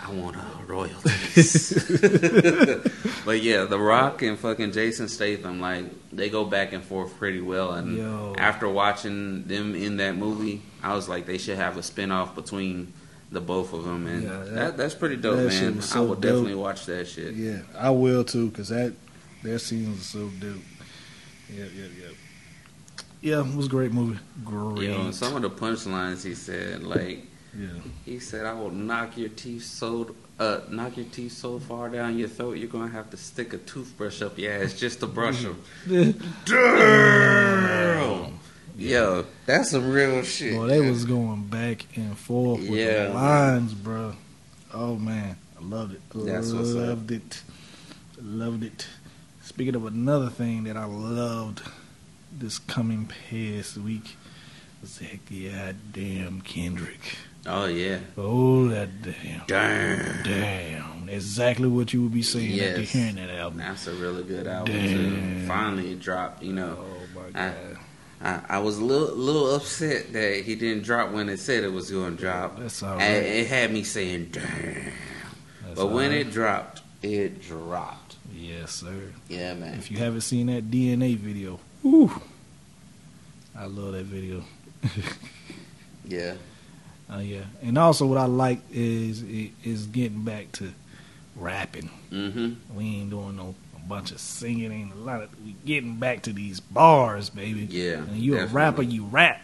I want a royalties. *laughs* but yeah, The Rock and fucking Jason Statham, like they go back and forth pretty well. And Yo. after watching them in that movie, I was like, they should have a spinoff between the both of them, and Yeah, that- that, that's pretty dope, that man. was I will dope. definitely watch that shit. Yeah, I will too, cause that that scenes are so dope. Yep, yep, yep. Yeah, it was a great movie. Great. Yo, some of the punchlines he said, like yeah. he said, "I will knock your teeth so uh knock your teeth so far down your throat, you're gonna have to stick a toothbrush up your ass just to brush them." *laughs* Damn. Yo, that's some real shit. Boy, they was going back and forth with Yeah, the lines, bro. Oh man, I loved it. That's what's up. loved it. I loved it. Speaking of another thing that I loved this coming past week was that goddamn Kendrick. Oh yeah. Oh, that damn. Damn. Damn. Exactly what you would be saying after hearing that album. That's a really good album Damn. too. Finally it dropped, you know. Oh my I- god. I, I was a little little upset that he didn't drop when it said it was going to drop. That's all right. it had me saying, "Damn." That's But when right. it dropped, it dropped. Yes, sir. Yeah, man. If you haven't seen that DNA video, whew, I love that video. *laughs* Yeah. Oh yeah, and also what I like is is getting back to rapping. Mm-hmm. We ain't doing no a bunch of singing. Ain't a lot of we getting back to these bars, baby. Yeah. And you a rapper, you rap.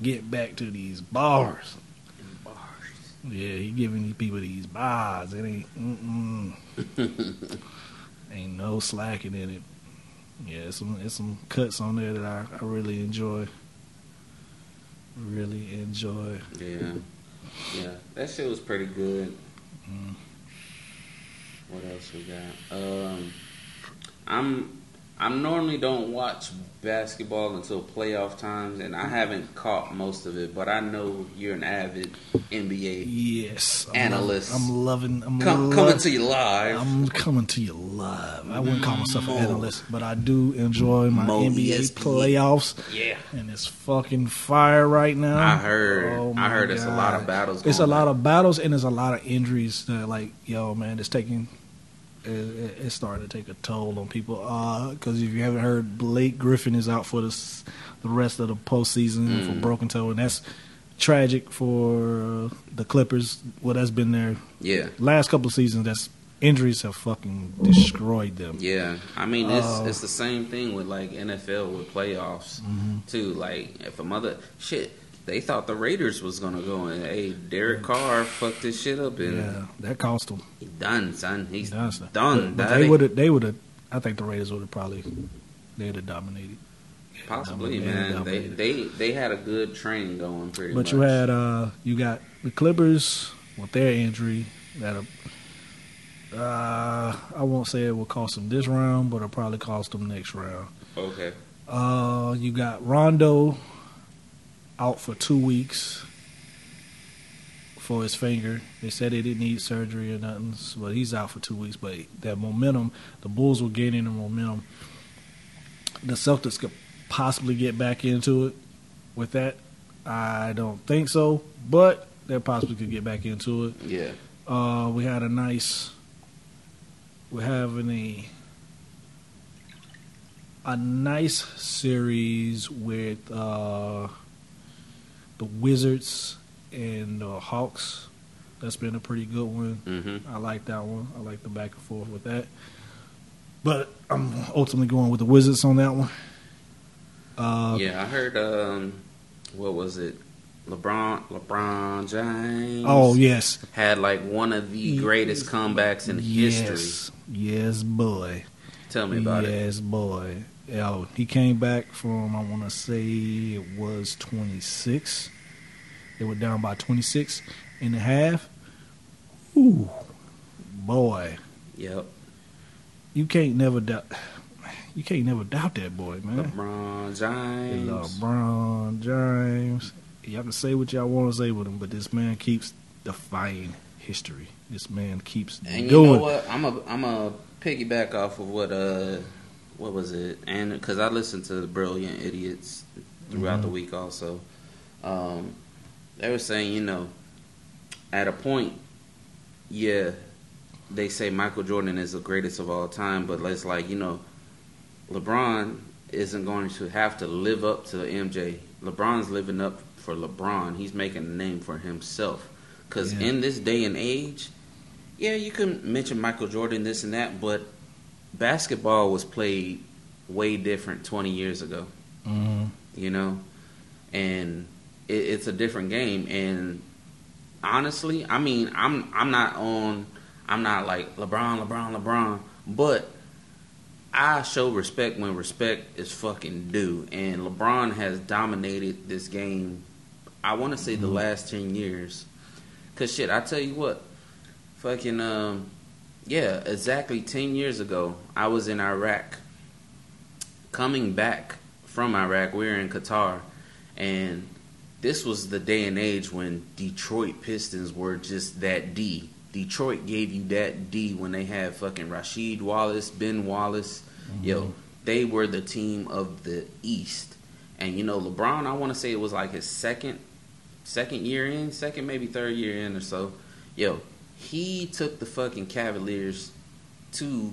Get back to these bars. Bars. Yeah, he giving these people these bars. It ain't mm-mm. *laughs* ain't no slacking in it. Yeah, it's some it's some cuts on there that I, I really enjoy. Really enjoy. Yeah. Yeah. That shit was pretty good. Mm. What else we got? Um, I'm I normally don't watch basketball until playoff times, and I haven't caught most of it. But I know you're an avid NBA Yes, I'm Analyst. I'm loving. I'm Com- lo- coming to you live. I'm coming to you live. I wouldn't call myself an analyst, but I do enjoy my Mo NBA ESPN. playoffs, yeah, and it's fucking fire right now. I heard. Oh, I heard it's a lot of battles. It's a lot on. of battles and there's a lot of injuries. That like, yo, man, it's taking. It, it- it's starting to take a toll on people. Because if you haven't heard, Blake Griffin is out for this, the rest of the postseason for Mm. broken toe, and that's tragic for uh, the Clippers. Well, that's been their Yeah, last couple of seasons. That's injuries have fucking destroyed them. yeah. I mean, it's Uh, it's the same thing with like NFL with playoffs Mm-hmm. too. Like if a mother shit, they thought the Raiders was gonna go and hey, Derek Carr fucked this shit up and Yeah, that cost them. he done, son. He's Done. done. But, but they would have. They would have. I think the Raiders would have probably. They'd have dominated. Possibly, have man. They they they had a good train going pretty But much. you had uh you got the Clippers with their injury that uh I won't say it will cost them this round, but it'll probably cost them next round. okay. Uh you got Rondo out for two weeks for his finger. They said he didn't need surgery or nothing, but he's out for two weeks. But that momentum, the Bulls were gaining the momentum. The Celtics could possibly get back into it. with that, I don't think so. But they possibly could get back into it. Yeah. Uh, we had a nice. We're having a a nice series with uh, the Wizards and the Hawks. That's been a pretty good one. Mm-hmm. I like that one. I like the back and forth with that. But I'm ultimately going with the Wizards on that one. Uh, Yeah, I heard. Um, what was it? LeBron, LeBron James. Oh yes, had like one of the greatest comebacks in history. yes, yes, boy. Tell me about it. yes, boy. Yo, he came back from I want to say it was 26. They were down by 26 and a half. Ooh, boy, Yep. you can't never doubt. You can't never doubt that boy, man. LeBron James. LeBron James. Y'all can say what y'all want to say with him, but this man keeps defying history. This man keeps And you know what? I'm a I'm a piggyback off of what uh what was it? And because I listened to the Brilliant Idiots throughout the Mhm. week also, um, they were saying you know at a point, yeah, they say Michael Jordan is the greatest of all time, but it's like you know, LeBron isn't going to have to live up to the MJ. LeBron's living up for LeBron. He's making a name for himself. Because Yeah. in this day and age, yeah, you can mention Michael Jordan, this and that, but basketball was played way different 20 years ago, Mhm. you know? And it, it's a different game. And honestly, I mean, I'm I'm not on, I'm not like LeBron, LeBron, LeBron, but I show respect when respect is fucking due. And LeBron has dominated this game, I want to say the last 10 years. Because shit, I tell you what, fucking, um, yeah, exactly 10 years ago, I was in Iraq. Coming back from Iraq, we were in Qatar. And this was the day and age when Detroit Pistons were just that D. Detroit gave you that D when they had fucking Rasheed Wallace, Ben Wallace. Mm-hmm. Yo, they were the team of the East. And you know, LeBron, I want to say it was like his second second year in, second maybe third year in or so. Yo, he took the fucking Cavaliers to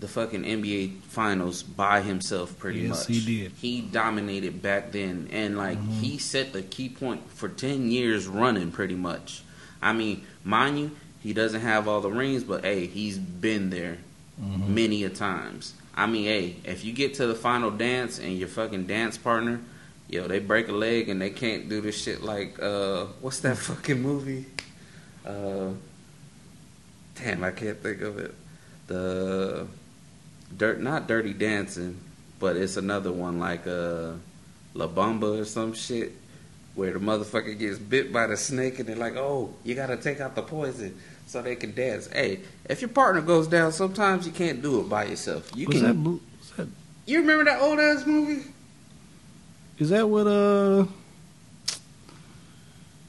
the fucking NBA finals by himself pretty Yes, much. he did. He dominated back then and like Mhm. he set the key point for 10 years running pretty much. I mean, mind you, he doesn't have all the rings, but hey, he's been there Mhm. many a times. I mean, hey, if you get to the final dance and your fucking dance partner, yo, they break a leg and they can't do this shit like uh what's that *laughs* fucking movie? Uh damn, I can't think of it. The dirt not dirty dancing, but it's another one like uh La Bamba or some shit where the motherfucker gets bit by the snake and they're like, "Oh, you got to take out the poison." So they can dance. Hey, if your partner goes down, sometimes you can't do it by yourself. You was can. that, was that You remember that old ass movie? is that what uh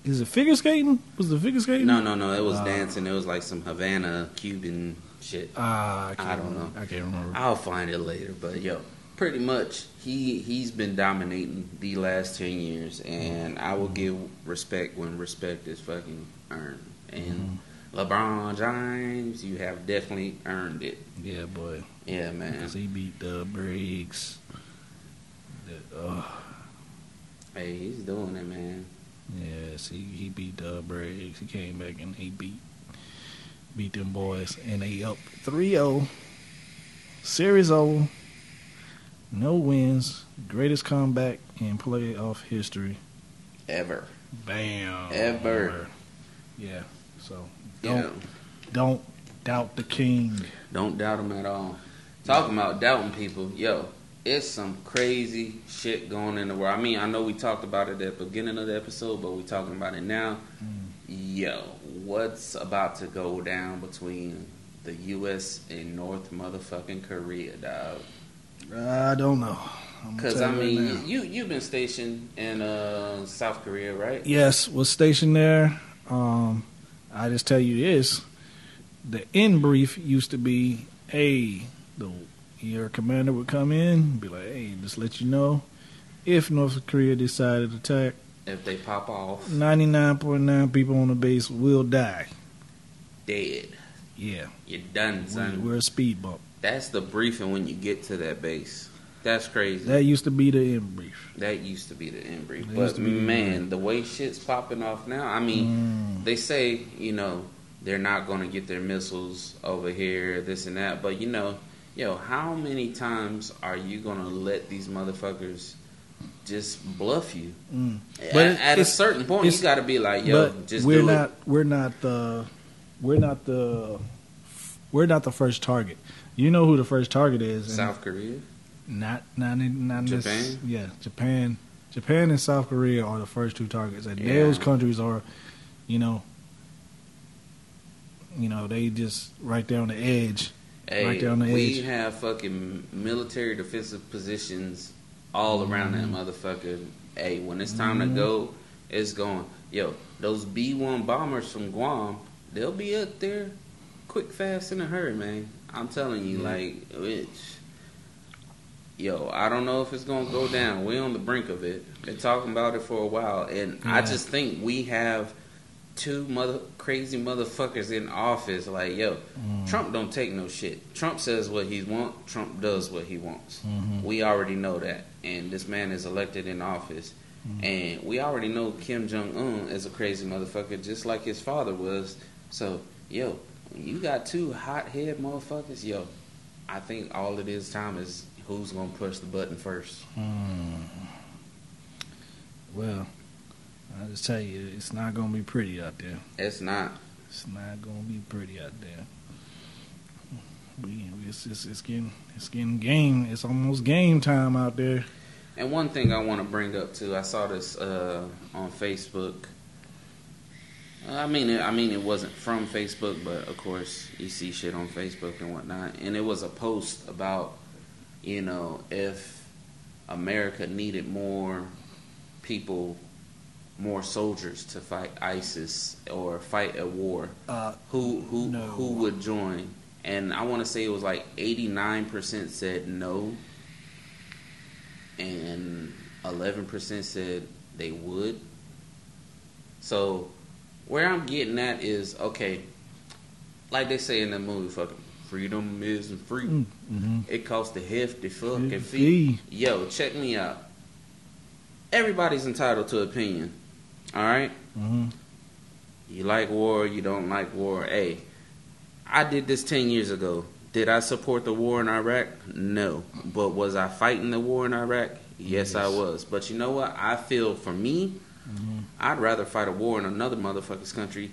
is it figure skating? Was the figure skating? No, no, no. It was Uh, dancing. It was like some Havana Cuban shit. Ah, I, I don't remember. know. I can't remember. I'll find it later. But yo, pretty much he he's been dominating the last ten years, and I will give respect when respect is fucking earned. And LeBron James, you have definitely earned it. yeah, boy, Yeah, man. because he beat the Briggs. The- uh, Hey, he's doing it, man. Yes, he he beat the Briggs. He came back and he beat beat them boys, and they up 3-0. Series over. No wins. Greatest comeback in playoff history. Ever. Bam. Ever. Yeah. So don't don't doubt the king. Don't doubt him at all. Talking about doubting people, yo, it's some crazy shit going in the world. I mean, I know we talked about it at the beginning of the episode, but we're talking about it now. Yo, what's about to go down between the U.S. and North motherfucking Korea, dog? I don't know. Because I you right mean, you you've been stationed in uh, South Korea, right? yes, was stationed there. Um, I just tell you this: the in brief used to be, "Hey, the your commander would come in, be like, hey, just let you know, if North Korea decided to attack, If they pop off, ninety nine point nine people on the base will die. dead. Yeah, You're done, son. we're a speed bump. That's the briefing when you get to that base. That's crazy. That, used to be the end brief. That used to be the end brief. That But used the end man, the way shit's popping off now, I mean, Mm. they say, you know, they're not going to get their missiles over here, this and that. But, you know, yo, how many times are you going to let these motherfuckers just bluff you? Mm. At, But it- at a certain point, you it's- got to be like, yo, just we're not we're not the we're not the we're not the first target. You know who the first target is? South Korea? Not not not in this- Japan? yeah, Japan. Japan and South Korea are the first two targets. And Yeah. those countries are, you know, you know, they just right there on the edge. Hey, Right on the we edge. have fucking military defensive positions all around Mhm. that motherfucker. Hey, when it's time Mhm. to go, it's going. Yo, those B one bombers from Guam, they'll be up there quick, fast, in a hurry, man. I'm telling you, Yeah. like, it's, yo, I don't know if it's gonna go down. We're on the brink of it. Been talking about it for a while, and I just think we have two mother crazy motherfuckers in office. Like, yo, Mm. Trump don't take no shit. Trump says what he wants. Trump does what he wants. Mhm. We already know that, and this man is elected in office, Mhm. and we already know Kim Jong Un is a crazy motherfucker, just like his father was. So, yo, you got two hot head motherfuckers, yo, I think all it is time is who's gonna push the button first. Mm. Well, I just tell you, it's not gonna be pretty out there. It's not. It's not gonna be pretty out there. We, it's, it's, it's getting, it's getting game. It's almost game time out there. And one thing I want to bring up too, I saw this uh, on Facebook. I mean, it, I mean, it wasn't from Facebook, but of course, you see shit on Facebook and whatnot. And it was a post about, you know, if America needed more people, more soldiers to fight ISIS or fight a war, Uh, who who No. who would join? And I want to say it was like eighty nine percent said no, and eleven percent said they would. So where I'm getting at is okay, like they say in the movie, fucking freedom isn't free. mm-hmm. It costs a hefty fucking Fee. fee. Yo, check me out. Everybody's entitled to opinion. All right. Mm-hmm. You like war, you don't like war. Hey, I did this 10 years ago. Did I support the war in Iraq? No. But was I fighting the war in Iraq? Yes, I was. But you know what? I feel for me, Mm-hmm. I'd rather fight a war in another motherfucker's country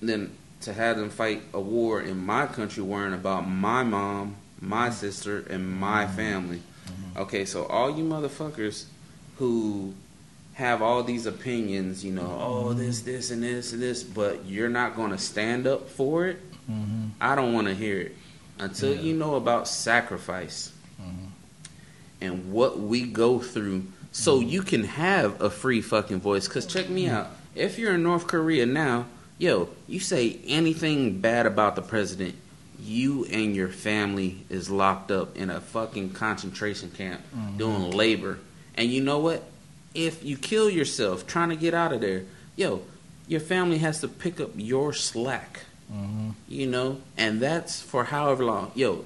than to have them fight a war in my country worrying about my mom, my sister, and my family. Okay, so all you motherfuckers who have all these opinions, you know, oh this, this, and this, and this, but you're not going to stand up for it. Mm-hmm. I don't want to hear it until Yeah. you know about sacrifice Mhm. and what we go through, so you can have a free fucking voice. Cause check me out, if you're in North Korea now, yo, you say anything bad about the president. You and your family is locked up in a fucking concentration camp doing labor. And you know what? If you kill yourself trying to get out of there, yo, your family has to pick up your slack. Mm-hmm. You know, and that's for however long. Yo,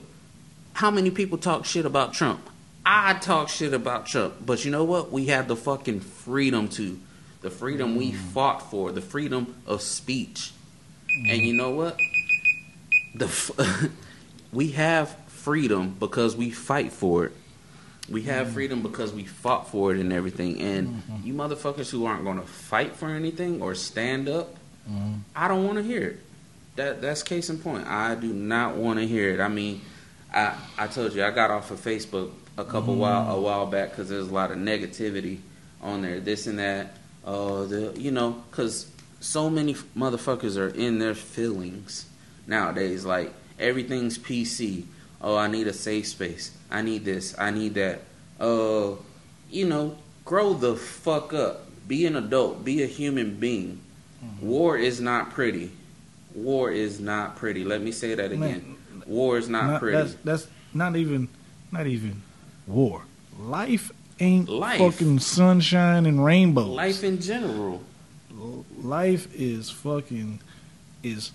how many people talk shit about Trump? I talk shit about Trump, but you know what? We have the fucking freedom to, the freedom we fought for, the freedom of speech. And you know what? The f- *laughs* we have freedom because we fight for it. We have freedom because we fought for it and everything. And you motherfuckers who aren't going to fight for anything or stand up, Mm-hmm. I don't want to hear it. That that's case in point. I do not want to hear it. I mean, I I told you I got off of Facebook a couple while a while back because there's a lot of negativity on there. This and that. Uh, the you know because so many motherfuckers are in their feelings nowadays. Like everything's PC. Oh, I need a safe space. I need this. I need that. Uh, you know, grow the fuck up. Be an adult. Be a human being. War is not pretty. War is not pretty. Let me say that again. War is not, pretty. That's, that's not even not even war. Life ain't Life. fucking sunshine and rainbows. Life in general. life is fucking is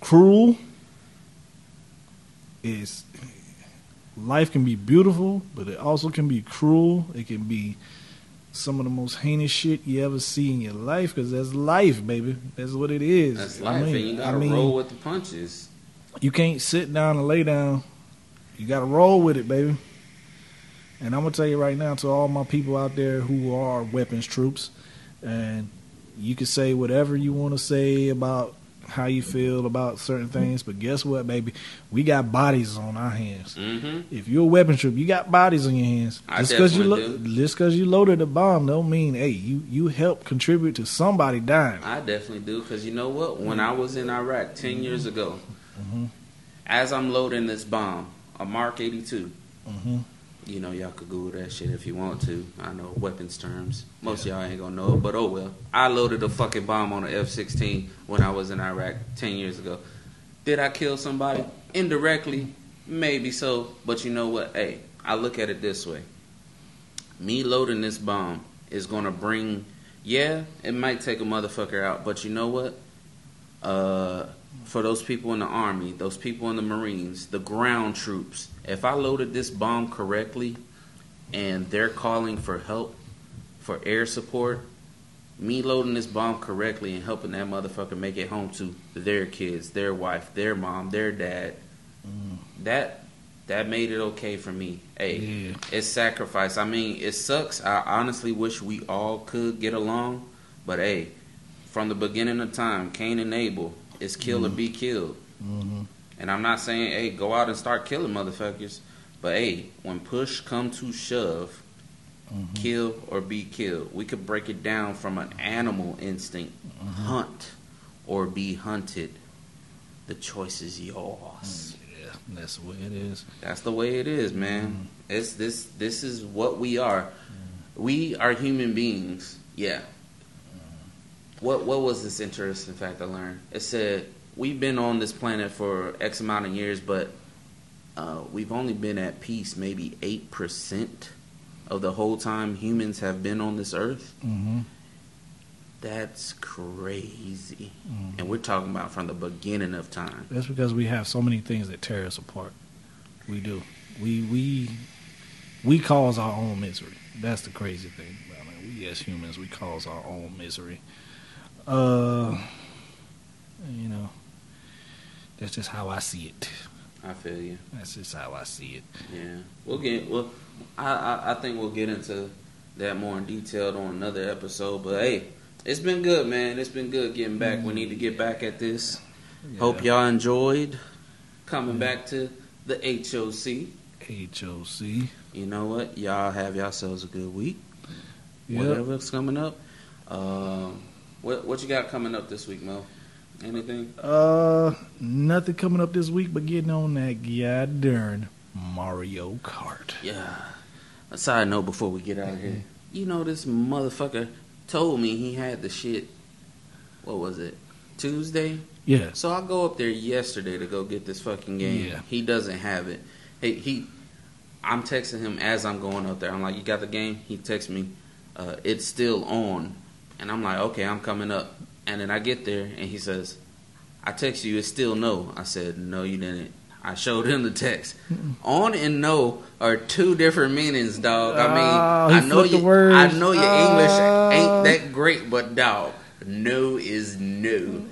cruel. Is life can be beautiful, but it also can be cruel. It can be some of the most heinous shit you ever see in your life because that's life, baby. That's what it is. That's I life, mean- and you gotta I mean, roll with the punches. you can't sit down and lay down. You got to roll with it, baby. And I'm gonna tell you right now to all my people out there who are weapons troops, and you can say whatever you want to say about how you feel about certain things, but guess what, baby? We got bodies on our hands. hmm If you're a weapons troop, you got bodies on your hands. I Just because you lo- just because you loaded a bomb, don't mean hey you you help contribute to somebody dying. I definitely do because you know what? When I was in Iraq ten years ago, Mhm. as I'm loading this bomb, a Mark 82. You know, y'all could Google that shit if you want to. I know weapons terms. Most of y'all ain't gonna know it, but oh well. I loaded a fucking bomb on an F-16 when I was in Iraq ten years ago. Did I kill somebody indirectly? Maybe so, but you know what? Hey, I look at it this way. Me loading this bomb is gonna bring. Yeah, it might take a motherfucker out, but you know what? Uh, for those people in the army, those people in the Marines, the ground troops, if I loaded this bomb correctly and they're calling for help, for air support, me loading this bomb correctly and helping that motherfucker make it home to their kids, their wife, their mom, their dad, that that made it okay for me. Hey, Yeah. it's sacrifice. I mean, it sucks. I honestly wish we all could get along, but hey, from the beginning of time, Cain and Abel, it's kill or be killed. Mhm. And I'm not saying, hey, go out and start killing motherfuckers. But hey, when push come to shove, Mhm. kill or be killed. We could break it down from an animal instinct. Mm-hmm. Hunt or be hunted. The choice is yours. Yeah, that's the way it is. That's the way it is, man. Mm-hmm. It's this this is what we are. Mm-hmm. We are human beings. Yeah. What what was this interesting fact I learned? It said we've been on this planet for X amount of years, but uh, we've only been at peace maybe eight percent of the whole time humans have been on this earth. Mm-hmm. That's crazy. Mhm. And we're talking about from the beginning of time. That's because we have so many things that tear us apart. We do. We we we cause our own misery. That's the crazy thing. I mean, we as humans, we cause our own misery. Uh, you know, that's just how I see it. I feel you. That's just how I see it. Yeah, we'll get. Well, I, I I think we'll get into that more in detail on another episode. But hey, it's been good, man. It's been good getting back. We need to get back at this. Hope y'all enjoyed coming back to the HOC. HOC. You know what? Y'all have yourselves a good week. Yep. Whatever's coming up. Um, what what you got coming up this week, Mo? Anything? Uh, nothing coming up this week, but getting on that goddamn Mario Kart. Yeah. A side note before we get out of here. You know this motherfucker told me he had the shit. What was it? Tuesday. Yeah. So I go up there yesterday to go get this fucking game. Yeah. He doesn't have it. He, he I'm texting him as I'm going up there. I'm like, "You got the game?" He texts me, uh, "It's still on," and I'm like, "Okay, I'm coming up." And then I get there and he says, "I text you. It's still no." I said, "No, you didn't." I showed him the text. On and no are two different meanings, dog. I mean, Oh, I know you. I know your English Oh. ain't that great, but dog, no is no.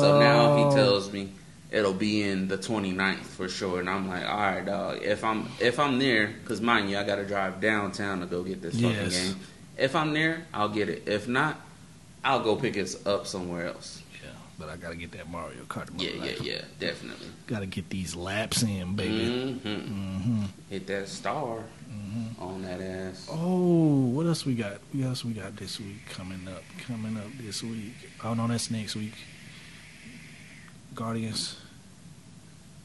So now Oh. he tells me it'll be in the 29th for sure, and I'm like, all right, dog. If I'm if I'm there, because mind you, I got to drive downtown to go get this fucking Yes. game. If I'm there, I'll get it. If not, I'll go pick it up somewhere else. Yeah, but I gotta get that Mario Kart. in my Yeah, yeah, yeah, definitely. Gotta get these laps in, baby. hmm Mm-hmm. Hit that star Mm-hmm. on that ass. Oh, what else we got? What else we got this week coming up? Coming up this week. Oh no, that's next week. Guardians.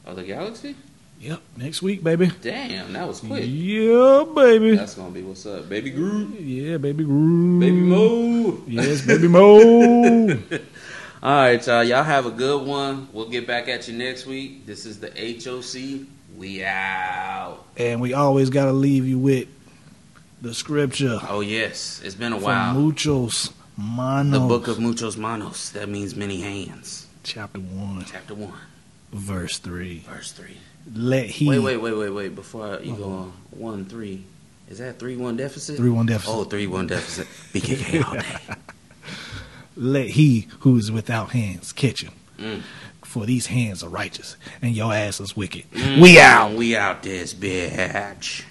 of the Galaxy? Yep, next week, baby. Damn, that was quick. Yeah, baby. That's gonna be what's up, baby Groot, Yeah, baby Groove. baby Mo. Yes, baby Mo. *laughs* All right, y'all. Y'all have a good one. We'll get back at you next week. This is the HOC. We out. and we always gotta leave you with The scripture Oh yes, it's been a while. Muchos Manos. The book of Muchos Manos. That means many hands. chapter one, Chapter one, verse three. verse three. Let he Wait, wait, wait, wait, wait. Before you go on, one three. Is that three one deficit? three one deficit. Oh, three one deficit. BKK all day. Let he who is without hands catch him. Mm. For these hands are righteous, and your ass is wicked. We out. We out this bitch.